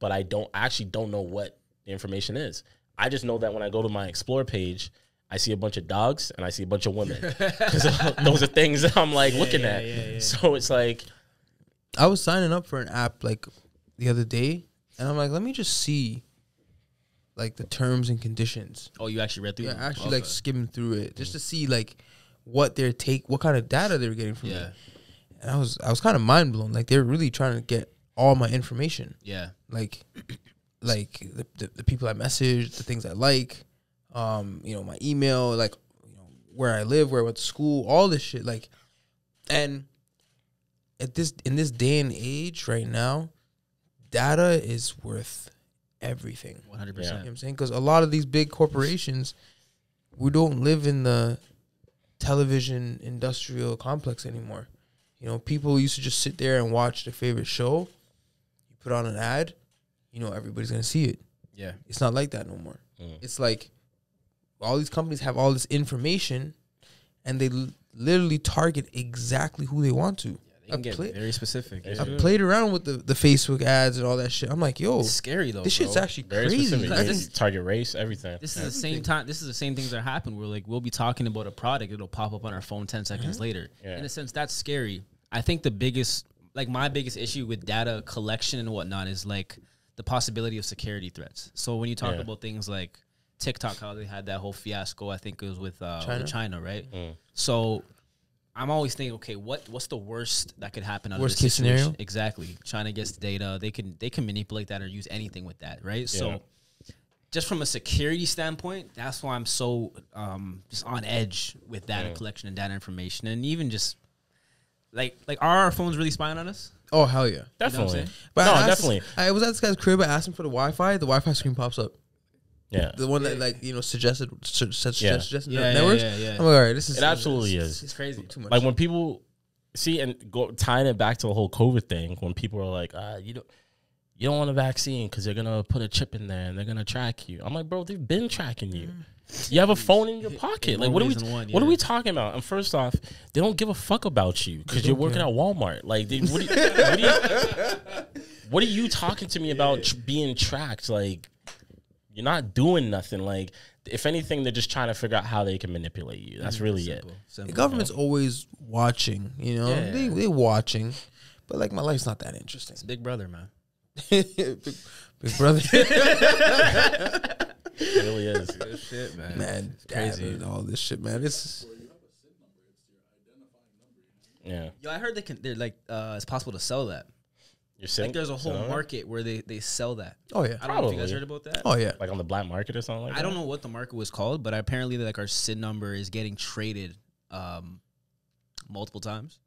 but I don't I actually don't know what the information is. I just know that when I go to my explore page, I see a bunch of dogs and I see a bunch of women. 'Cause those are things that I'm like looking yeah, at. yeah, yeah. So it's like, I was signing up for an app like the other day, and I'm like, let me just see like the terms and conditions. Oh, you actually read through it. Yeah, them? actually Okay. like skimming through it just to see like what their take, what kind of data they were getting from Yeah. me. And I was I was kind of mind blown. Like they're really trying to get all my information, Yeah. like like the, the, the people I message, the things I like, um, you know, my email, like you know where I live, where I went to school, all this shit. Like, and at this in this day and age right now, data is worth everything. 100%. You know what I'm saying? Because a lot of these big corporations, we don't live in the television industrial complex anymore. You know, people used to just sit there and watch their favorite show. You put on an ad, you know, everybody's gonna see it. Yeah. It's not like that no more. Mm. It's like all these companies have all this information, and they l- literally target exactly who they want to. They can I get play- very specific. Yeah. I played around with the, the Facebook ads and all that shit. I'm like, yo, It's scary though. this shit's bro. actually very crazy. specific. Because this- target race, everything. This is the same time. This is the same things that happen. Where like we'll be talking about a product, it'll pop up on our phone ten seconds later. Yeah. In a sense, that's scary. I think the biggest, like my biggest issue with data collection and whatnot is like the possibility of security threats. So when you talk Yeah. about things like TikTok, how they had that whole fiasco, I think it was with uh, China? China. China, right? Mm. So I'm always thinking, okay, what what's the worst that could happen? Out Worst this case situation? scenario? Exactly. China gets the data. They can they can manipulate that or use anything with that, right? Yeah. So just from a security standpoint, that's why I'm so um, just on edge with data Yeah. collection and data information, and even just like like are our phones really spying on us? Oh hell yeah! Definitely. saying? But no, I asked- definitely. I was at this guy's crib. I asked him for the Wi-Fi. The Wi-Fi screen pops up. Yeah. The one that like you know suggested su- su- Yeah. suggested Yeah, yeah, networks. yeah, yeah. I'm like, all right, this is It absolutely this is. It's crazy. too much. Like when people see and go tying it back to the whole COVID thing, when people are like, uh, you don't you don't want a vaccine because they're gonna put a chip in there and they're gonna track you. I'm like, bro, they've been tracking you. You have a phone in your pocket. Like, more what are we? ways than one, What are yeah. we talking about? And first off, they don't give a fuck about you because you're working at Walmart. Like, they, what, are you, what, are you, what are you talking to me about tr- being tracked? Like, you're not doing nothing. Like, if anything, they're just trying to figure out how they can manipulate you. That's really it. Simple, the simple. government's always watching. You know, Yeah. they they watching, but like my life's not that interesting. It's Big Brother, man. big, big brother, It really is. Shit, man. man, crazy. crazy. All this shit, man. It's Yeah. Yo, I heard they can. They're like, uh, it's possible to sell that. You're sitting, Like there's a whole sitting it? market where they they sell that. Oh yeah. I don't know if you guys Probably. heard about that. Oh yeah. like on the black market or something like that. I don't know what the market was called, but apparently like our SIN number is getting traded um multiple times.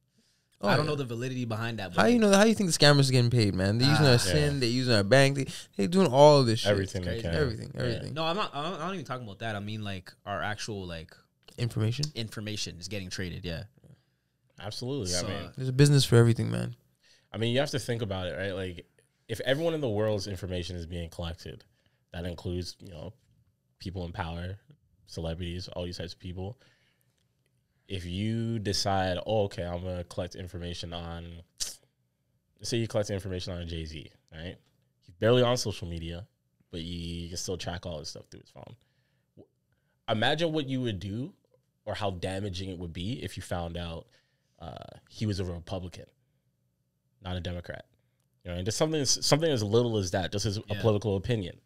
Oh, I don't yeah. know the validity behind that. But How you know? How do you think the scammers are getting paid, man? They're using Ah. our sin. They're using our bank. They they doing all of this shit. everything they crazy. can. Everything. Yeah. Everything. No, I'm not. I'm not I'm not even talking about that. I mean like our actual like Information. information is getting traded. Yeah. Absolutely. So, I mean, There's a business for everything, man. I mean, you have to think about it, right? Like, if everyone in the world's information is being collected, that includes, you know, people in power, celebrities, all these types of people. If you decide, oh, okay, I'm gonna collect information on, say you collect information on Jay Z, right? He's barely on social media, but you, you can still track all his stuff through his phone. Imagine what you would do, or how damaging it would be if you found out uh, he was a Republican not a Democrat. You know, and just something something as little as that, just as a political opinion.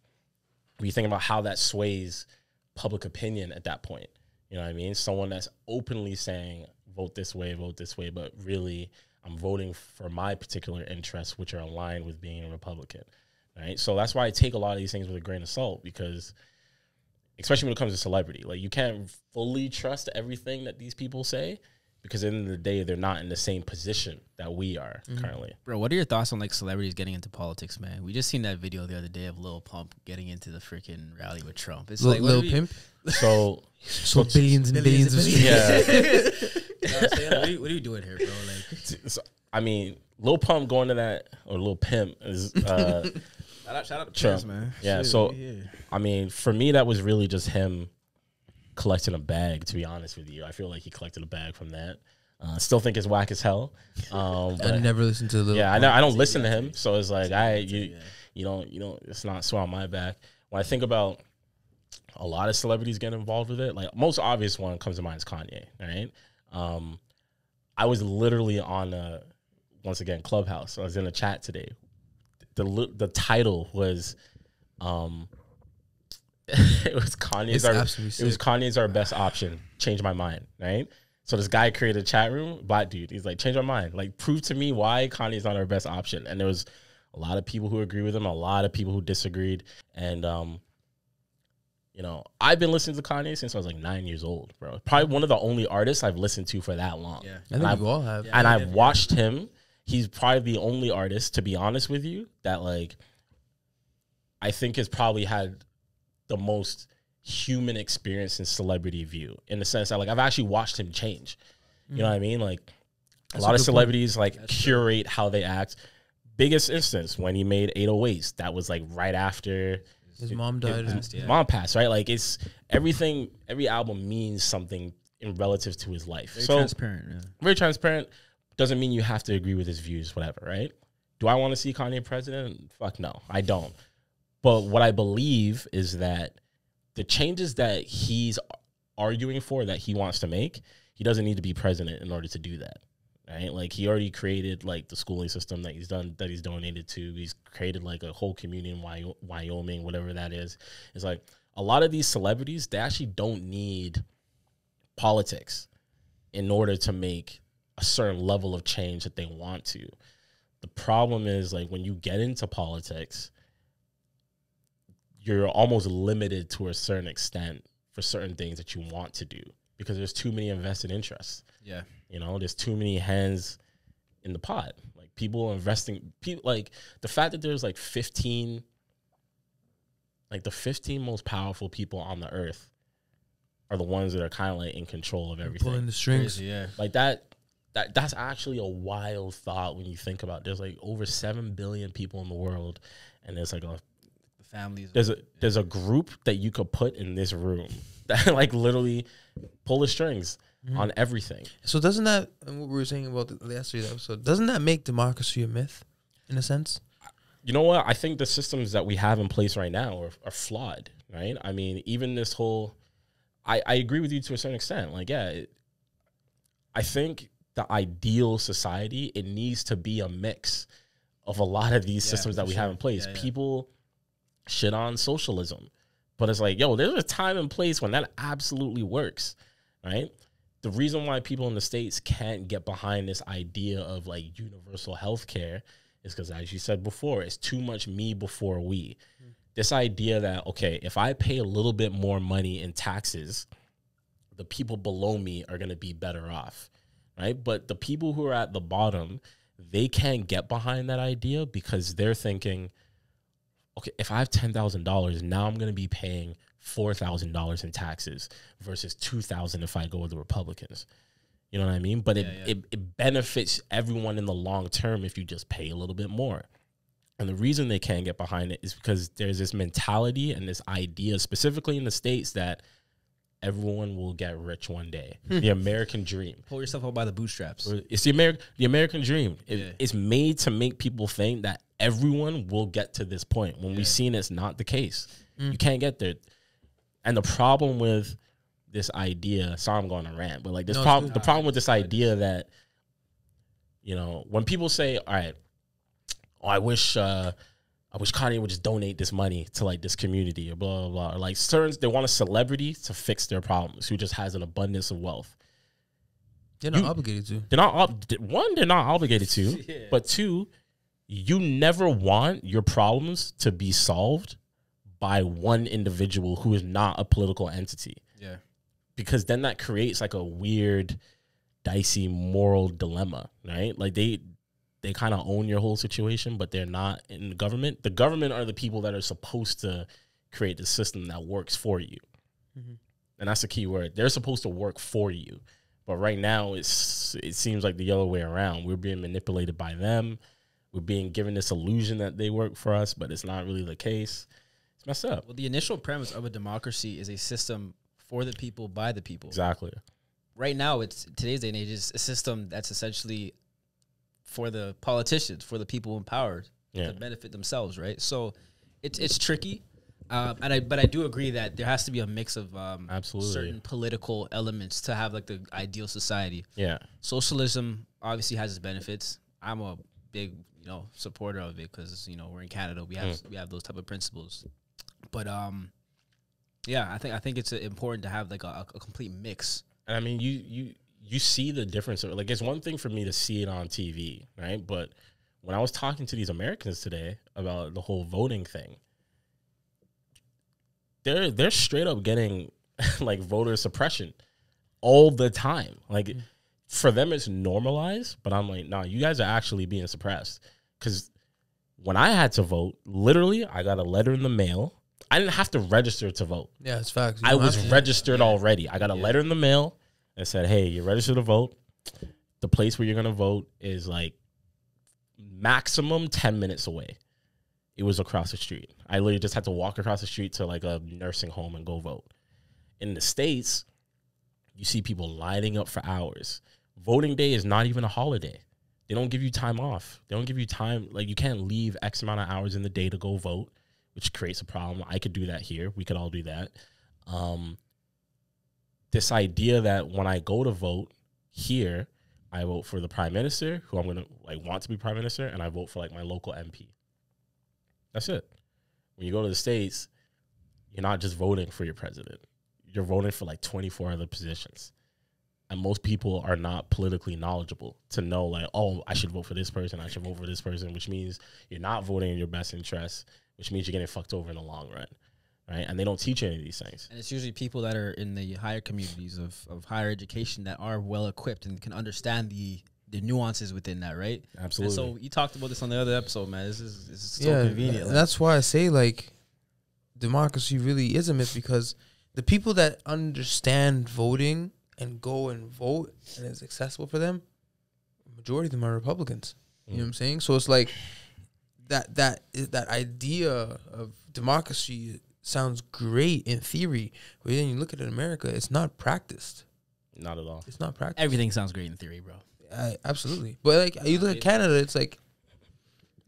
When you think about how that sways public opinion at that point, you know what I mean? Someone that's openly saying vote this way, vote this way, but really I'm voting for my particular interests, which are aligned with being a Republican. Right. So that's why I take a lot of these things with a grain of salt because especially when it comes to celebrity, like you can't fully trust everything that these people say because at the end of the day, they're not in the same position that we are currently. Bro, what are your thoughts on like celebrities getting into politics, man? We just seen that video the other day of Lil Pump getting into the freaking rally with Trump. It's Lil, like Lil are Pimp. So So billions and billions, of streams. yeah, You know what Like, what, are you, what are you doing here, bro? Like, so, I mean, Lil Pump going to that or Lil Pimp is. Uh, shout out, shout out to Trump. Prince, man. Yeah, Shit, so- we here. I mean, for me, that was really just him collecting a bag. To be honest with you, I feel like he collected a bag from that. Uh, still think it's whack as hell. Um, I never listened to Lil. yeah, I know I don't listen to him, so it's like I you you don't you know it's not so on my back. When I think about a lot of celebrities getting involved with it, like most obvious one comes to mind is Kanye, right? Um, I was literally on a once again Clubhouse. I was in a chat today. The the title was um it was Kanye's It's our, absolutely it was. Kanye's our best option. Change my mind, right? So this guy created a chat room, black dude. He's like, change my mind. Like, prove to me why Kanye's not our best option. And there was a lot of people who agree with him, a lot of people who disagreed. And um, you know, I've been listening to Kanye since I was like nine years old, bro. Probably one of the only artists I've listened to for that long. Yeah. I And think I've- we all have. Yeah. and I I've yeah. watched him. He's probably the only artist, to be honest with you, that like I think has probably had the most human experience in celebrity view, in the sense that like I've actually watched him change. You know what I mean? Like That's a a lot of good point. celebrities like curate how they act. Biggest instance when he made 808s, that was like right after His mom died. his- and- Yeah. mom passed, right? Like it's everything. Every album means something in relative to his life. Very so transparent. Yeah. very transparent. Doesn't mean you have to agree with his views, whatever, right? Do I want to see Kanye president? Fuck no, I don't. But what I believe is that the changes that he's arguing for that he wants to make, he doesn't need to be president in order to do that. Right? Like he already created like the schooling system that he's done that he's donated to. He's created like a whole community in Wyoming, whatever that is. It's like a lot of these celebrities, they actually don't need politics in order to make a certain level of change that they want to. The problem is like when you get into politics, you're almost limited to a certain extent for certain things that you want to do because there's too many invested interests. Yeah. You know, there's too many hands in the pot. Like people investing, people like the fact that there's like 15, like the 15 most powerful people on the earth are the ones that are kind of like in control of everything Pulling the strings. Crazy, yeah. like that that that's actually a wild thought when you think about it. there's like over 7 billion people in the world and there's like a The families. there's a there's a group that you could put in this room that like literally pull the strings mm-hmm. on everything So doesn't that and what we were saying about the, the yesterday's episode? Doesn't that make democracy a myth, in a sense? you know what i think the systems that we have in place right now are, are flawed right i mean even this whole I, I agree with you to a certain extent like yeah it, i think the ideal society it needs to be a mix of a lot of these Yeah, systems that for we have in place Yeah, yeah. people shit on socialism but it's like yo there's a time and place when that absolutely works right the reason why people in the states can't get behind this idea of like universal health care is because, as you said before, it's too much me before we. This idea that, okay, if I pay a little bit more money in taxes, the people below me are going to be better off, right? But the people who are at the bottom, they can't get behind that idea because they're thinking, okay, if I have ten thousand dollars, now I'm going to be paying four thousand dollars in taxes versus two thousand if I go with the Republicans. You know what I mean? But it, Yeah, yeah. it it benefits everyone in the long term if you just pay a little bit more. And the reason they can't get behind it is because there's this mentality and this idea, specifically in the states, that everyone will get rich one day. the American dream. Pull yourself up by the bootstraps. It's the American the American dream. It- Yeah. It's made to make people think that everyone will get to this point. When Yeah. we've seen it's not the case. You can't get there. And the problem with this idea, sorry I'm going on a rant, but like this No, problem the problem with this idea that you know, when people say, All right, oh, I wish uh I wish Kanye would just donate this money to like this community or blah blah blah. Or like certain they want a celebrity to fix their problems who just has an abundance of wealth They're not You- obligated to. they're not ob- one they're not obligated to Yeah. but two you never want your problems to be solved by one individual who is not a political entity Yeah. because then that creates like a weird dicey moral dilemma right like they they kind of own your whole situation but they're not in the government. The government are the people that are supposed to create the system that works for you. Mm-hmm. And that's the key word. They're supposed to work for you. But right now it's it seems like the other way around. We're being manipulated by them. We're being given this illusion that they work for us but it's not really the case. It's messed up. Well, the initial premise of a democracy is a system for the people by the people. exactly. Right now, it's today's day and age is a system that's essentially for the politicians, for the people in power Yeah. to benefit themselves. Right. So it's it's tricky. Um, and I, but I do agree that there has to be a mix of um, Absolutely. certain political elements to have like the ideal society. yeah Socialism obviously has its benefits. I'm a big, you know, supporter of it because you know we're in Canada. We have we have those type of principles. But um, yeah, I think I think it's uh, important to have like a, a complete mix. And I mean, you you you see the difference. of- it. Like, it's one thing for me to see it on TV, right? But when I was talking to these Americans today about the whole voting thing, they're they're straight up getting like voter suppression all the time. Like, mm-hmm. for them, it's normalized. But I'm like, no, you guys are actually being suppressed because when I had to vote, literally, I got a letter in the mail. I didn't have to register to vote. Yeah, it's facts. I was registered already. I got a letter in the mail that said, "Hey, you're registered to vote. The place where you're gonna vote is like maximum ten minutes away." It was across the street. I literally just had to walk across the street to like a nursing home and go vote. In the states, you see people lining up for hours. Voting day is not even a holiday. They don't give you time off. They don't give you time. Like you can't leave X amount of hours in the day to go vote, which creates a problem. I could do that here. We could all do that. Um, this idea that when I go to vote here, I vote for the prime minister, who I'm gonna like want to be prime minister, and I vote for like my local MP. That's it. When you go to the states, you're not just voting for your president. You're voting for like 24 other positions. And most people are not politically knowledgeable to know like, oh, I should vote for this person, I should vote for this person, which means you're not voting in your best interest, which means you're getting fucked over in the long run. Right. And they don't teach any of these things. And it's usually people that are in the higher communities of, of higher education that are well equipped and can understand the the nuances within that, right? Absolutely. And so you talked about this on the other episode, man. This is, this is so yeah, convenient. like- that's why I say like democracy really is a myth because the people that understand voting and go and vote and it's accessible for them, majority of them are Republicans. You know what I'm saying? So it's like that that that idea of democracy sounds great in theory, but then you look at it in America, it's not practiced. Not at all. It's not practiced. Everything sounds great in theory, bro. I, absolutely. But like you look at Canada, it's like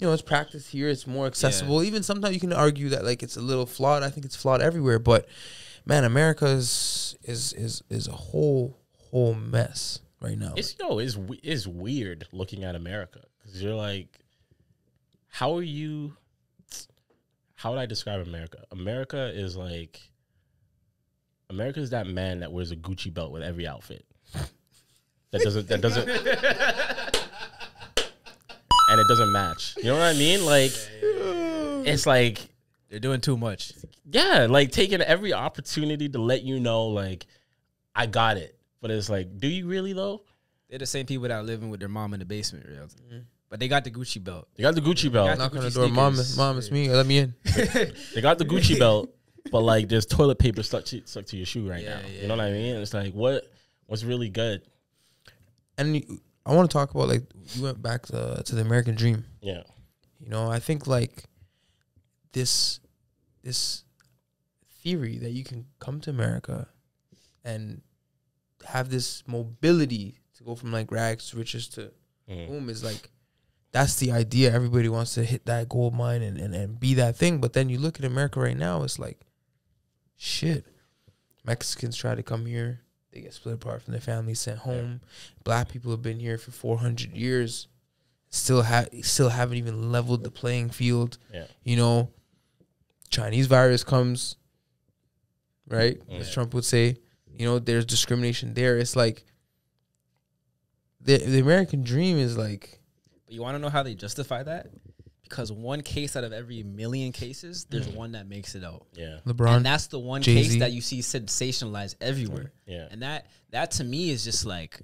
you know, it's practiced here, it's more accessible. Even sometimes you can argue that like it's a little flawed. I think it's flawed everywhere, but man, America is is is, is a whole whole mess right now. It's yo, it's it's weird looking at America because you're like, how are you? How would I describe America? America is like, America is that man that wears a Gucci belt with every outfit. That doesn't. That doesn't. and it doesn't match. You know what I mean? Like, it's like They're doing too much. yeah, like taking every opportunity to let you know, like, I got it. But it's like, do you really though? They're the same people that are living with their mom in the basement, real. Mm-hmm. But they got the Gucci belt. They got the Gucci belt. got Knock on the door, mom, sneakers. mom, it's me. Let me in. They got the Gucci belt, but like there's toilet paper stuck to, stuck to your shoe right Yeah, now. yeah, you know what I mean? It's like what what's really good? And you- I want to talk about like you went back to, to the American dream. Yeah. You know, I think like this this theory that you can come to America and have this mobility to go from like rags to riches to Mhm. boom is like that's the idea. Everybody wants to hit that gold mine and, and, and be that thing. But then you look at America right now, it's like shit. Mexicans try to come here, they get split apart from their families, sent home. Black people have been here for four hundred years, still have still haven't even leveled the playing field. Yeah. You know, Chinese virus comes, right? As Trump would say, you know, there's discrimination there. It's like the the American dream is like you want to know how they justify that? Because one case out of every million cases, there's one that makes it out. Yeah. LeBron. and that's the one Jay-Z. case that you see sensationalized everywhere. Yeah. And that that to me is just like,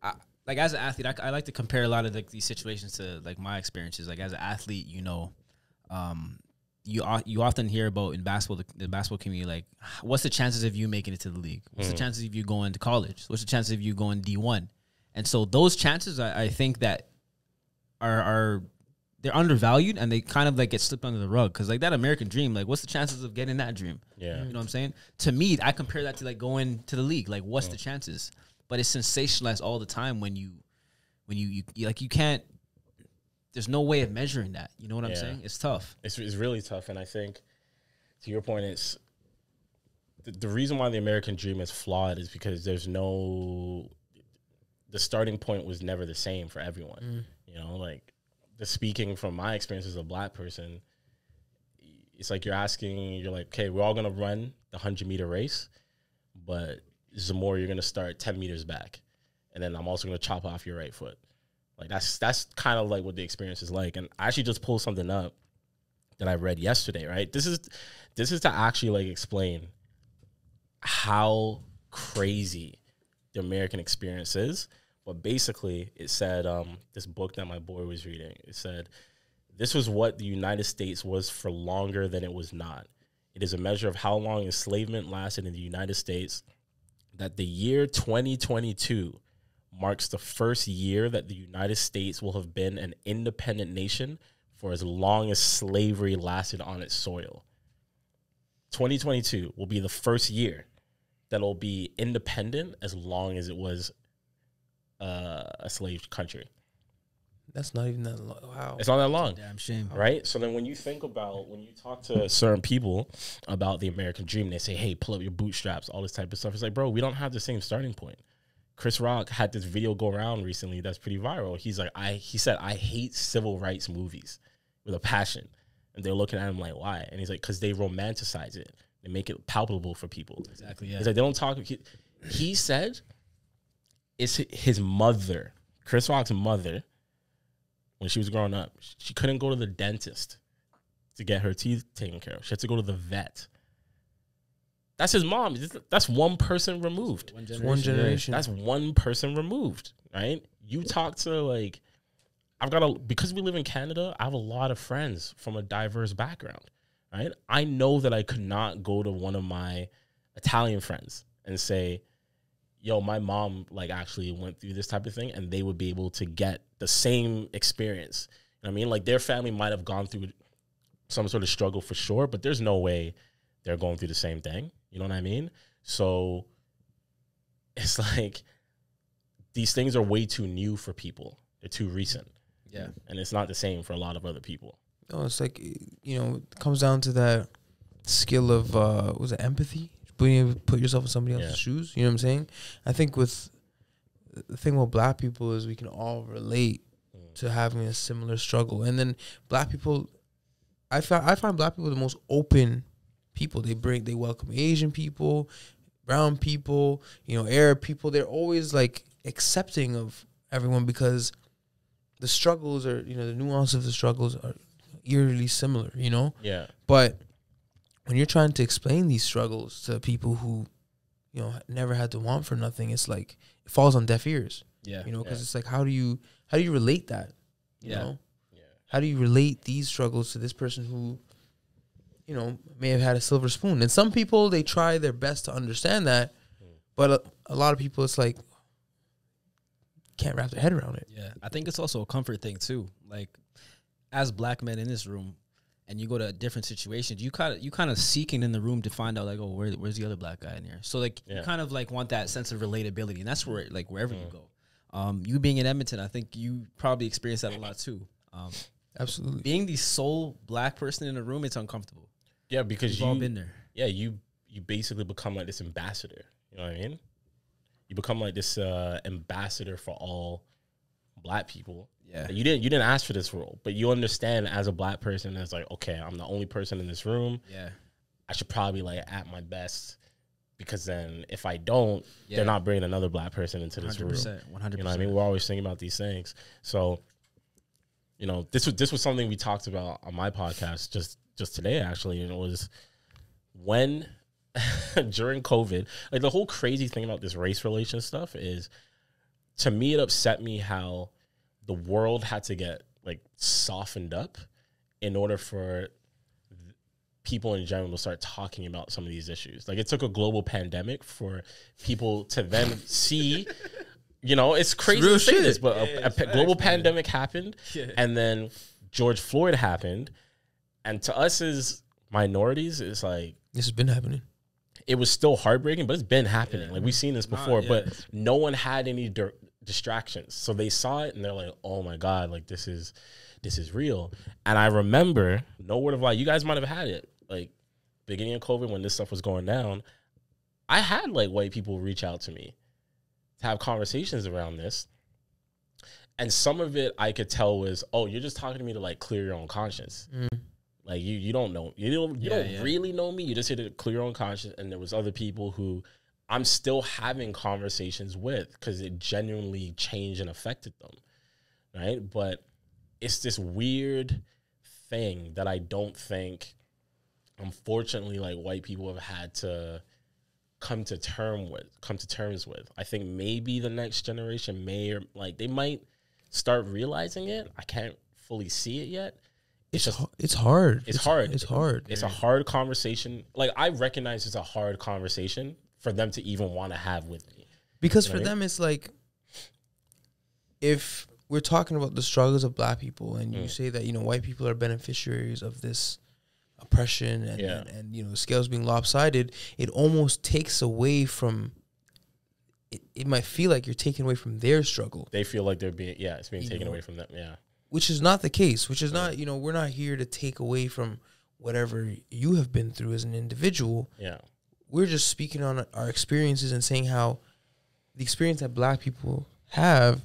I, like as an athlete, I, I like to compare a lot of like these situations to like my experiences. Like as an athlete, you know, um, you you often hear about in basketball the, the basketball community like, what's the chances of you making it to the league? What's the chances of you going to college? What's the chances of you going D one? And so those chances, I, I think that are are they're undervalued and they kind of like get slipped under the rug because like that American dream, like what's the chances of getting that dream? Yeah. You know what I'm saying? To me, I compare that to like going to the league. Like, what's the chances? But it's sensationalized all the time when you, when you, you, you like you can't. There's no way of measuring that. You know what I'm saying? It's tough. It's, it's really tough. And I think, to your point, it's the, the reason why the American dream is flawed is because there's no, the starting point was never the same for everyone. Mm. You know, like the speaking from my experience as a black person, it's like you're asking, you're like, okay, we're all to run the 100 meter race, but Zamora, you're to start 10 meters back. And then I'm also to chop off your right foot. Like that's that's kind of like what the experience is like. And I actually just pulled something up that I read yesterday, right? This is this is to actually like explain how crazy the American experience is. But basically, it said um, this book that my boy was reading. It said this was what the United States was for longer than it was not. It is a measure of how long enslavement lasted in the United States. That the year 2022 marks the first year that the United States will have been an independent nation for as long as slavery lasted on its soil. 2022 will be the first year that'll be independent as long as it was uh, a slave country. that's not even that long. wow. It's not that long Damn shame. right? So then when you think about when you talk to certain people about the American dream, they say, "Hey, pull up your bootstraps," all this type of stuff. It's like, bro, we don't have the same starting point. Chris Rock had this video go around recently that's pretty viral. He's like, I he said, I hate civil rights movies with a passion, and they're looking at him like, why? And he's like, because they romanticize it, they make it palpable for people. Exactly. Yeah. He's like, they don't talk. He, he said, it's his mother, Chris Rock's mother, when she was growing up, she couldn't go to the dentist to get her teeth taken care of. She had to go to the vet. That's his mom. That's one person removed. One It's one generation. That's one person removed, right? You talk to like, I've got a because we live in Canada. I have a lot of friends from a diverse background, right? I know that I could not go to one of my Italian friends and say, "Yo, my mom like actually went through this type of thing," and they would be able to get the same experience. You know what I mean, like their family might have gone through some sort of struggle for sure, but there's no way they're going through the same thing. You know what I mean? So it's like these things are way too new for people. They're too recent. yeah. And it's not the same for a lot of other people. No, it's like you know, it comes down to that skill of uh was it empathy? To put yourself in somebody else's Yeah. shoes. You know what I'm saying? I think with the thing with black people is we can all relate mm. to having a similar struggle. And then black people I find I find black people the most open people. They bring they welcome Asian people, brown people, you know, Arab people. They're always like accepting of everyone because the struggles are you know the nuance of the struggles are eerily similar. You know, Yeah. but when you're trying to explain these struggles to people who you know never had to want for nothing, it's like it falls on deaf ears. Yeah. You know, because Yeah. it's like how do you how do you relate that? You Yeah. know, Yeah. how do you relate these struggles to this person who you know may have had a silver spoon? And some people they try their best to understand that, hmm. but a, a lot of people it's like can't wrap their head around it. Yeah, I think it's also a comfort thing too. Like, as black men in this room, and you go to different situations, you kind of you kind of seeking in the room to find out like, oh, where, where's the other black guy in here? So like, you kind of like want that sense of relatability, and that's where like wherever you go. Um, you being in Edmonton, I think you probably experience that a lot too. Um, Absolutely. being the sole black person in the room, it's uncomfortable. Yeah, because We've you all been there. yeah, you you basically become like this ambassador. You know what I mean? You become like this uh, ambassador for all black people. Yeah. You didn't you didn't ask for this role, but you understand as a black person, it's like okay, I'm the only person in this room. Yeah, I should probably like at my best because then if I don't, Yeah. they're not bringing another black person into this hundred room. percent, one hundred You know what I mean? We're always thinking about these things. So, you know, this was this was something we talked about on my podcast just just today actually, and it was when during COVID, like the whole crazy thing about this race relation stuff is to me it upset me how the world had to get like softened up in order for people in general to start talking about some of these issues. Like it took a global pandemic for people to then see you know, it's crazy real to say shit. this, but Yeah, a, a facts, global man. pandemic happened, Yeah. and then George Floyd happened, and to us as minorities, it's like This has been happening. it was still heartbreaking, but it's been happening. Like we've seen this Nah, before, yeah. but no one had any dir- distractions, so they saw it and they're like, "Oh my god, like this is this is real." And I remember, no word of lie, you guys might have had it, like beginning of COVID when this stuff was going down. I had like white people reach out to me to have conversations around this. And some of it I could tell was, oh, you're just talking to me to like clear your own conscience. Mm. Like you, you don't know, you don't, you Yeah, don't yeah. really know me. You just here to clear your own conscience. And there was other people who I'm still having conversations with because it genuinely changed and affected them, right? But it's this weird thing that I don't think, unfortunately, like white people have had to come to term with, come to terms with. I think maybe the next generation may or like they might start realizing it. I can't fully see it yet. It's just- hu- it's hard. It's hard. It's hard. It's a hard conversation. Like I recognize it's a hard conversation for them to even want to have with me. because You for know I them it's like if we're talking about the struggles of black people and you Mm. say that you know white people are beneficiaries of this oppression and, Yeah. and, and you know the scales being lopsided it almost takes away from it, it might feel like you're taking away from their struggle They feel like they're being yeah, it's being You taken know. away from them. Yeah. which is not the case which is not you know we're not here to take away from whatever you have been through as an individual Yeah. We're just speaking on our experiences and saying how the experience that black people have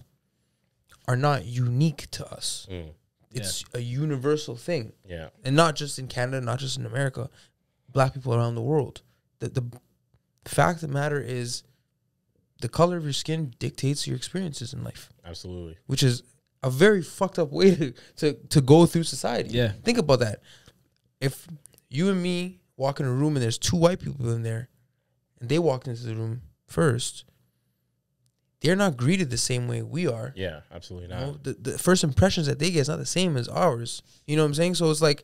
are not unique to us. Mm. It's a universal thing. Yeah. And not just in Canada, not just in America, black people around the world. The, the fact of the matter is the color of your skin dictates your experiences in life, Absolutely. which is a very fucked up way to, to, to go through society. Yeah. Think about that. If you and me walk in a room and there's two white people in there and they walked into the room first, they're not greeted the same way we are. Yeah, absolutely You not. know, the, the first impressions that they get is not the same as ours. You know what I'm saying? So it's like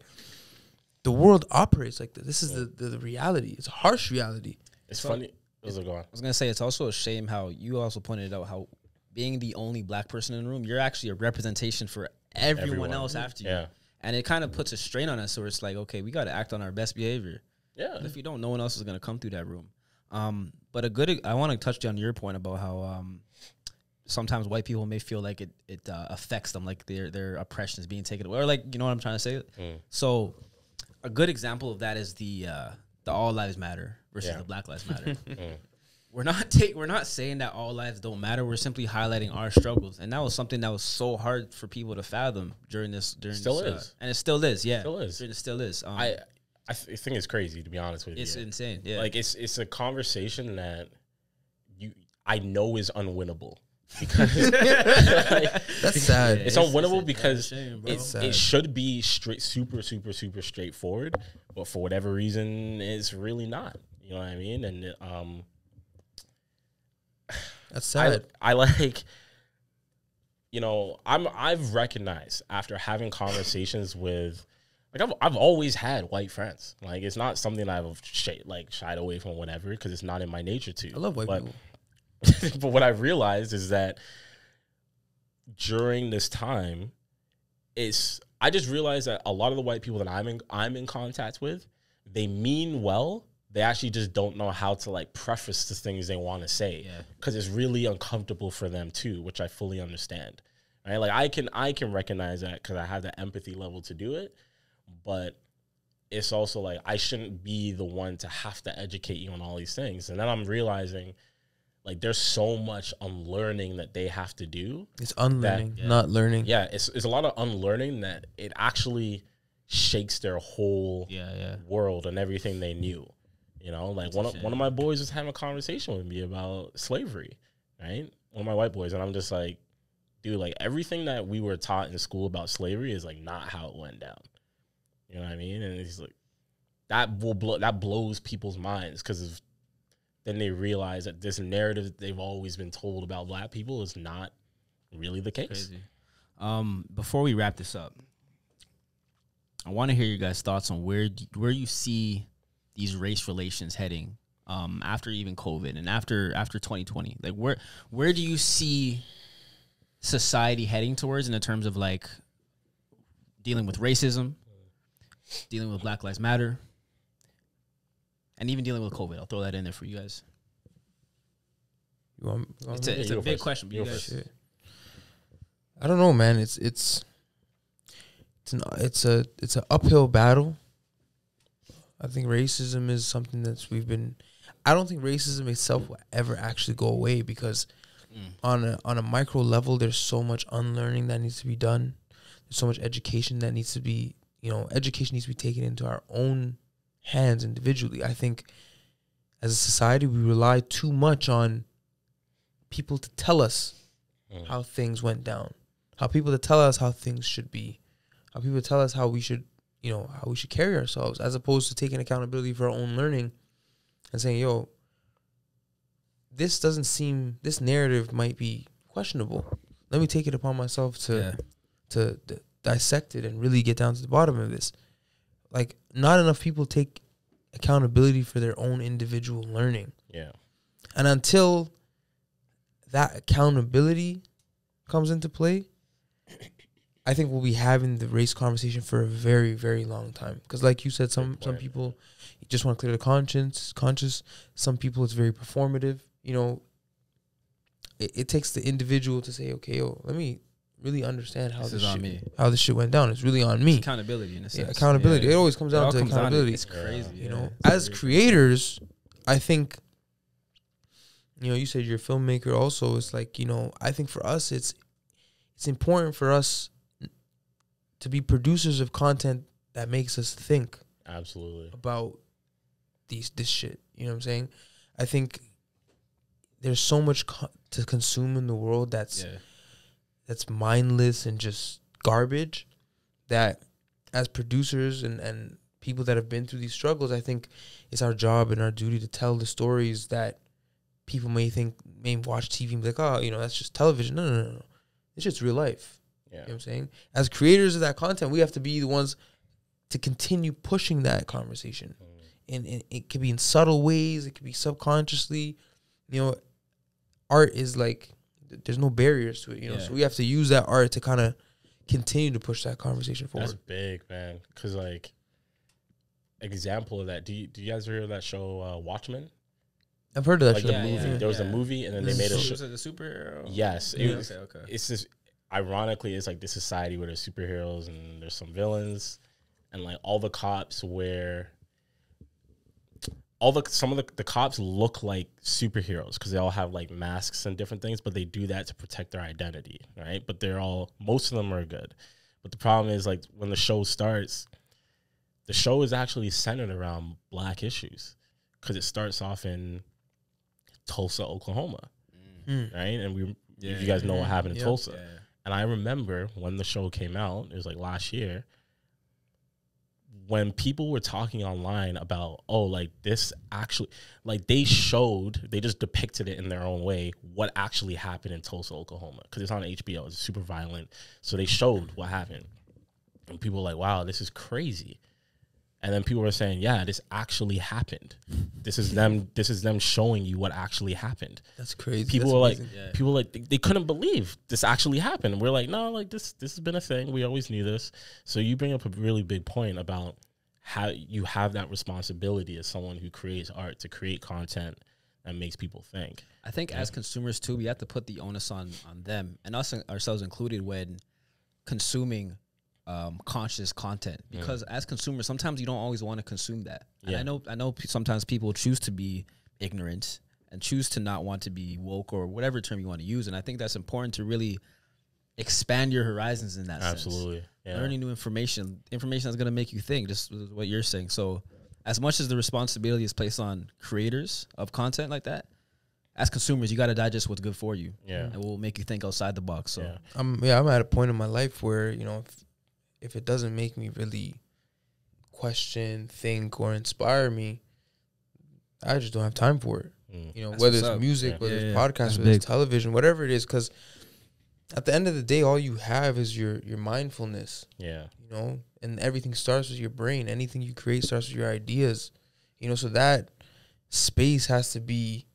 the world operates like that. This is the, the, the reality. It's a harsh reality. It's So- funny. Let's go on. I was gonna say it's also a shame how you also pointed out how being the only black person in the room, you're actually a representation for everyone, Everyone. else after you. Yeah. And it kind of puts a strain on us. So it's like, okay, we got to act on our best behavior. Yeah. If you don't, no one else is gonna come through that room. Um, but a good, I want to touch on your point about how um, sometimes white people may feel like it it uh, affects them, like their their oppression is being taken away, or like you know what I'm trying to say. Mm. So, a good example of that is the uh, the All Lives Matter versus Yeah. the Black Lives Matter. Mm. We're not take we're not saying that all lives don't matter. We're simply highlighting our struggles, and that was something that was so hard for people to fathom during this during Still this, uh, is. and it still is. Yeah, Still is. It still is. Um, I I th- think it's crazy to be honest with it's you. It's insane. Yeah, Like it's it's a conversation that you I know is unwinnable. because That's sad. it's It's- unwinnable it's because shame, bro. it, Sad. it should be straight, super, super, super straightforward, but for whatever reason, it's really not. You know what I mean? And um, That's I, sad. I like, you know, I'm I've recognized after having conversations with, like I've I've always had white friends. Like it's not something I've sh- like shied away from, whatever, because it's not in my nature to. I love white but, people. but what I've realized is that during this time, it's I just realized that a lot of the white people that I'm in I'm in contact with, they mean well. They actually just don't know how to like preface the things they want to say Yeah. because it's really uncomfortable for them too, which I fully understand. Right? Like I can I can recognize that because I have the empathy level to do it, but it's also like I shouldn't be the one to have to educate you on all these things. And then I'm realizing like there's so much unlearning that they have to do. It's unlearning, yeah. not learning. Yeah, it's it's a lot of unlearning that it actually shakes their whole Yeah, yeah. world and everything they knew. You know, like one of, one of my boys was having a conversation with me about slavery, right? One of my white boys, and I'm just like, dude, like everything that we were taught in school about slavery is like not how it went down. You know what I mean? And he's like, that will blow that blows people's minds because then they realize that this narrative that they've always been told about black people is not really the case. Um, before we wrap this up, I want to hear your guys' thoughts on where where you see these race relations heading um, after even COVID and after after 2020. Like where where do you see society heading towards in the terms of like dealing with racism, dealing with Black Lives Matter, and even dealing with COVID? I'll throw that in there for you guys. You want, you want It's a, it's a big first. question, You you guys. first. I don't know, man. It's it's it's an it's a it's an uphill battle. I think racism is something that's we've been. I don't think racism itself will ever actually go away because Mm. on a on a micro level, there's so much unlearning that needs to be done. There's so much education that needs to be you know education needs to be taken into our own hands individually. I think as a society we rely too much on people to tell us Mm. how things went down, how people to tell us how things should be, how people tell us how we should, you know, how we should carry ourselves, as opposed to taking accountability for our own learning and saying, "Yo, this doesn't seem, this narrative might be questionable. Let me take it upon myself to Yeah. to d- dissect it and really get down to the bottom of this." Like, not enough people take accountability for their own individual learning. Yeah. And until that accountability comes into play, I think we'll be having the race conversation for a very, very long time. Because, like you said, some some people just want to clear the conscience, conscious. Some people it's very performative. You know, it, it takes the individual to say, okay, yo, let me really understand how This this, is on shit, me. how this shit went down. It's really on me. Accountability in a Yeah, accountability. Yeah. It always comes It down to comes to- accountability. It's crazy. you yeah. know, as creators, I think, you know, you said you're a filmmaker. Also, it's like you know, I think for us, it's it's important for us to be producers of content that makes us think Absolutely. about these this shit. You know what I'm saying? I think there's so much co- to consume in the world that's Yeah. that's mindless and just garbage that as producers and, and people that have been through these struggles, I think it's our job and our duty to tell the stories that people may think may watch TV and be like, oh, you know, that's just television. No, no, no, no. It's just real life. Yeah. You know what I'm saying? As creators of that content, we have to be the ones to continue pushing that conversation. And, and it could be in subtle ways, it could be subconsciously. You know, art is like there's no barriers to it, you know. Yeah. So we have to use that art to kind of continue to push that conversation forward. That's big, man. Cause like example of that. Do you do you guys hear that show uh, Watchmen? I've heard of that Like show. the Yeah, movie. yeah, there was a movie, and then they made a show. Was it the superhero? Yes, it Yeah, was- okay, okay. It's just ironically, it's like this society where there's superheroes and there's some villains, and like all the cops wear. All the some of the, the cops look like superheroes because they all have like masks and different things, but they do that to protect their identity, right? But they're all most of them are good, but the problem is like when the show starts, the show is actually centered around black issues because it starts off in Tulsa, Oklahoma, Mm. right? And we if you guys know what happened in Yeah. Tulsa. And I remember when the show came out, it was like last year, when people were talking online about, oh, like this actually, like they showed, they just depicted it in their own way, what actually happened in Tulsa, Oklahoma. Because it's on HBO, it's super violent. So they showed what happened. And people were like, wow, this is crazy. And then people were saying, yeah, this actually happened. This is them, this is them showing you what actually happened That's crazy. people That's were like. Yeah. people like they, they couldn't believe this actually happened. We're like, no, like this this has been a thing. We always knew this. So you bring up a really big point about how you have that responsibility as someone who creates art to create content that makes people think. I think as consumers too, we have to put the onus on on them and us ourselves included when consuming um, conscious content because as consumers, sometimes you don't always want to consume that. And I know I know p- sometimes people choose to be ignorant and choose to not want to be woke or whatever term you want to use, and I think that's important to really expand your horizons in that sense. Absolutely. Yeah. learning new information, information that's going to make you think, just what you're saying. So, as much as the responsibility is placed on creators of content like that, as consumers, you got to digest what's good for you. Yeah. it will make you think outside the box. So, Yeah. I'm yeah, I'm at a point in my life where you know if if it doesn't make me really question, think, or inspire me, I just don't have time for it. Mm. You know, That's whether it's up. music, Yeah. whether Yeah, it's yeah. podcasts, That's whether it's television, whatever it is, because at the end of the day, all you have is your your mindfulness. Yeah. You know, and everything starts with your brain. Anything you create starts with your ideas. You know, so that space has to be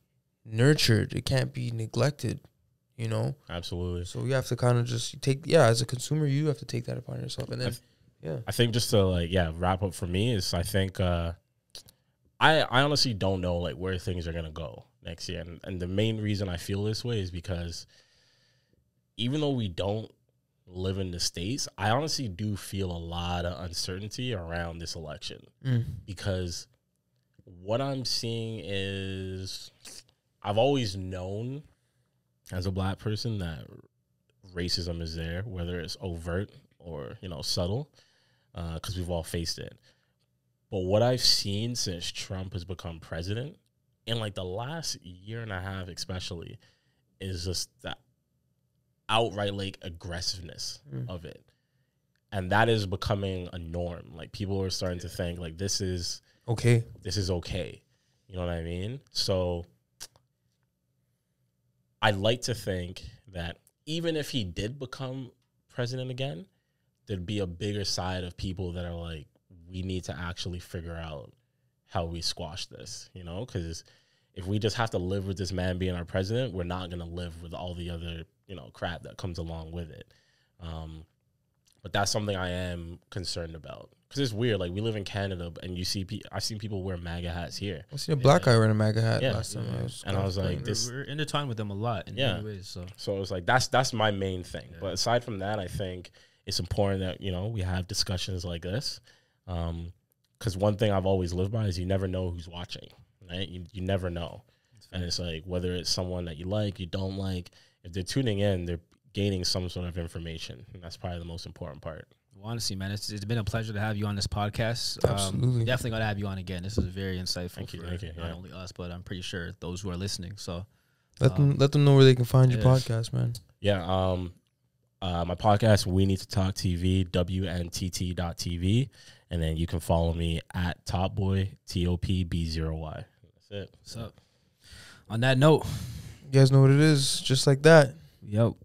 nurtured. It can't be neglected. You know, Absolutely. so you have to kind of just take yeah. As a consumer, you have to take that upon yourself, and then I've- yeah, I think just to like yeah wrap up for me is I think uh, I I honestly don't know like where things are gonna go next year, and, and the main reason I feel this way is because even though we don't live in the states, I honestly do feel a lot of uncertainty around this election Mm. because what I'm seeing is I've always known as a black person that racism is there, whether it's overt or you know subtle, because we've all faced it. But what I've seen since Trump has become president, in like the last year and a half, especially, is just that outright like aggressiveness Mm. of it, and that is becoming a norm. Like people are starting to think like this is okay. this is okay. You know what I mean? So I'd like to think that even if he did become president again, there'd be a bigger side of people that are like, we need to actually figure out how we squash this, you know? Because if we just have to live with this man being our president, we're not going to live with all the other, you know, crap that comes along with it. Um, but that's something I am concerned about because it's weird. Like we live in Canada, and you see, pe- I've seen people wear MAGA hats here, I seen a black guy wearing a MAGA hat Yeah. last time. I was and I was like, we're, this. we're intertwined with them a lot in Yeah. many ways. So, So it was like that's that's my main thing. Yeah. But aside from that, I think it's important that you know we have discussions like this, um, because one thing I've always lived by is you never know who's watching, right? You you never know, and it's like whether it's someone that you like, you don't like, if they're tuning in, they're gaining some sort of information, and that's probably the most important part. Well, honestly, man, it's, it's been a pleasure to have you on this podcast. Um, Absolutely. definitely got to have you on again. This is very insightful Thank you, for thank you, not yeah. only us, but I'm pretty sure those who are listening. So, let them let them know where they can find your podcast, man. Yeah. Um, uh, my podcast, We Need to Talk TV, WNTT.tv. And then you can follow me at Topboy, T O P B 0 Y. That's it. what's up? On that note, You guys know what it is, just like that. yo.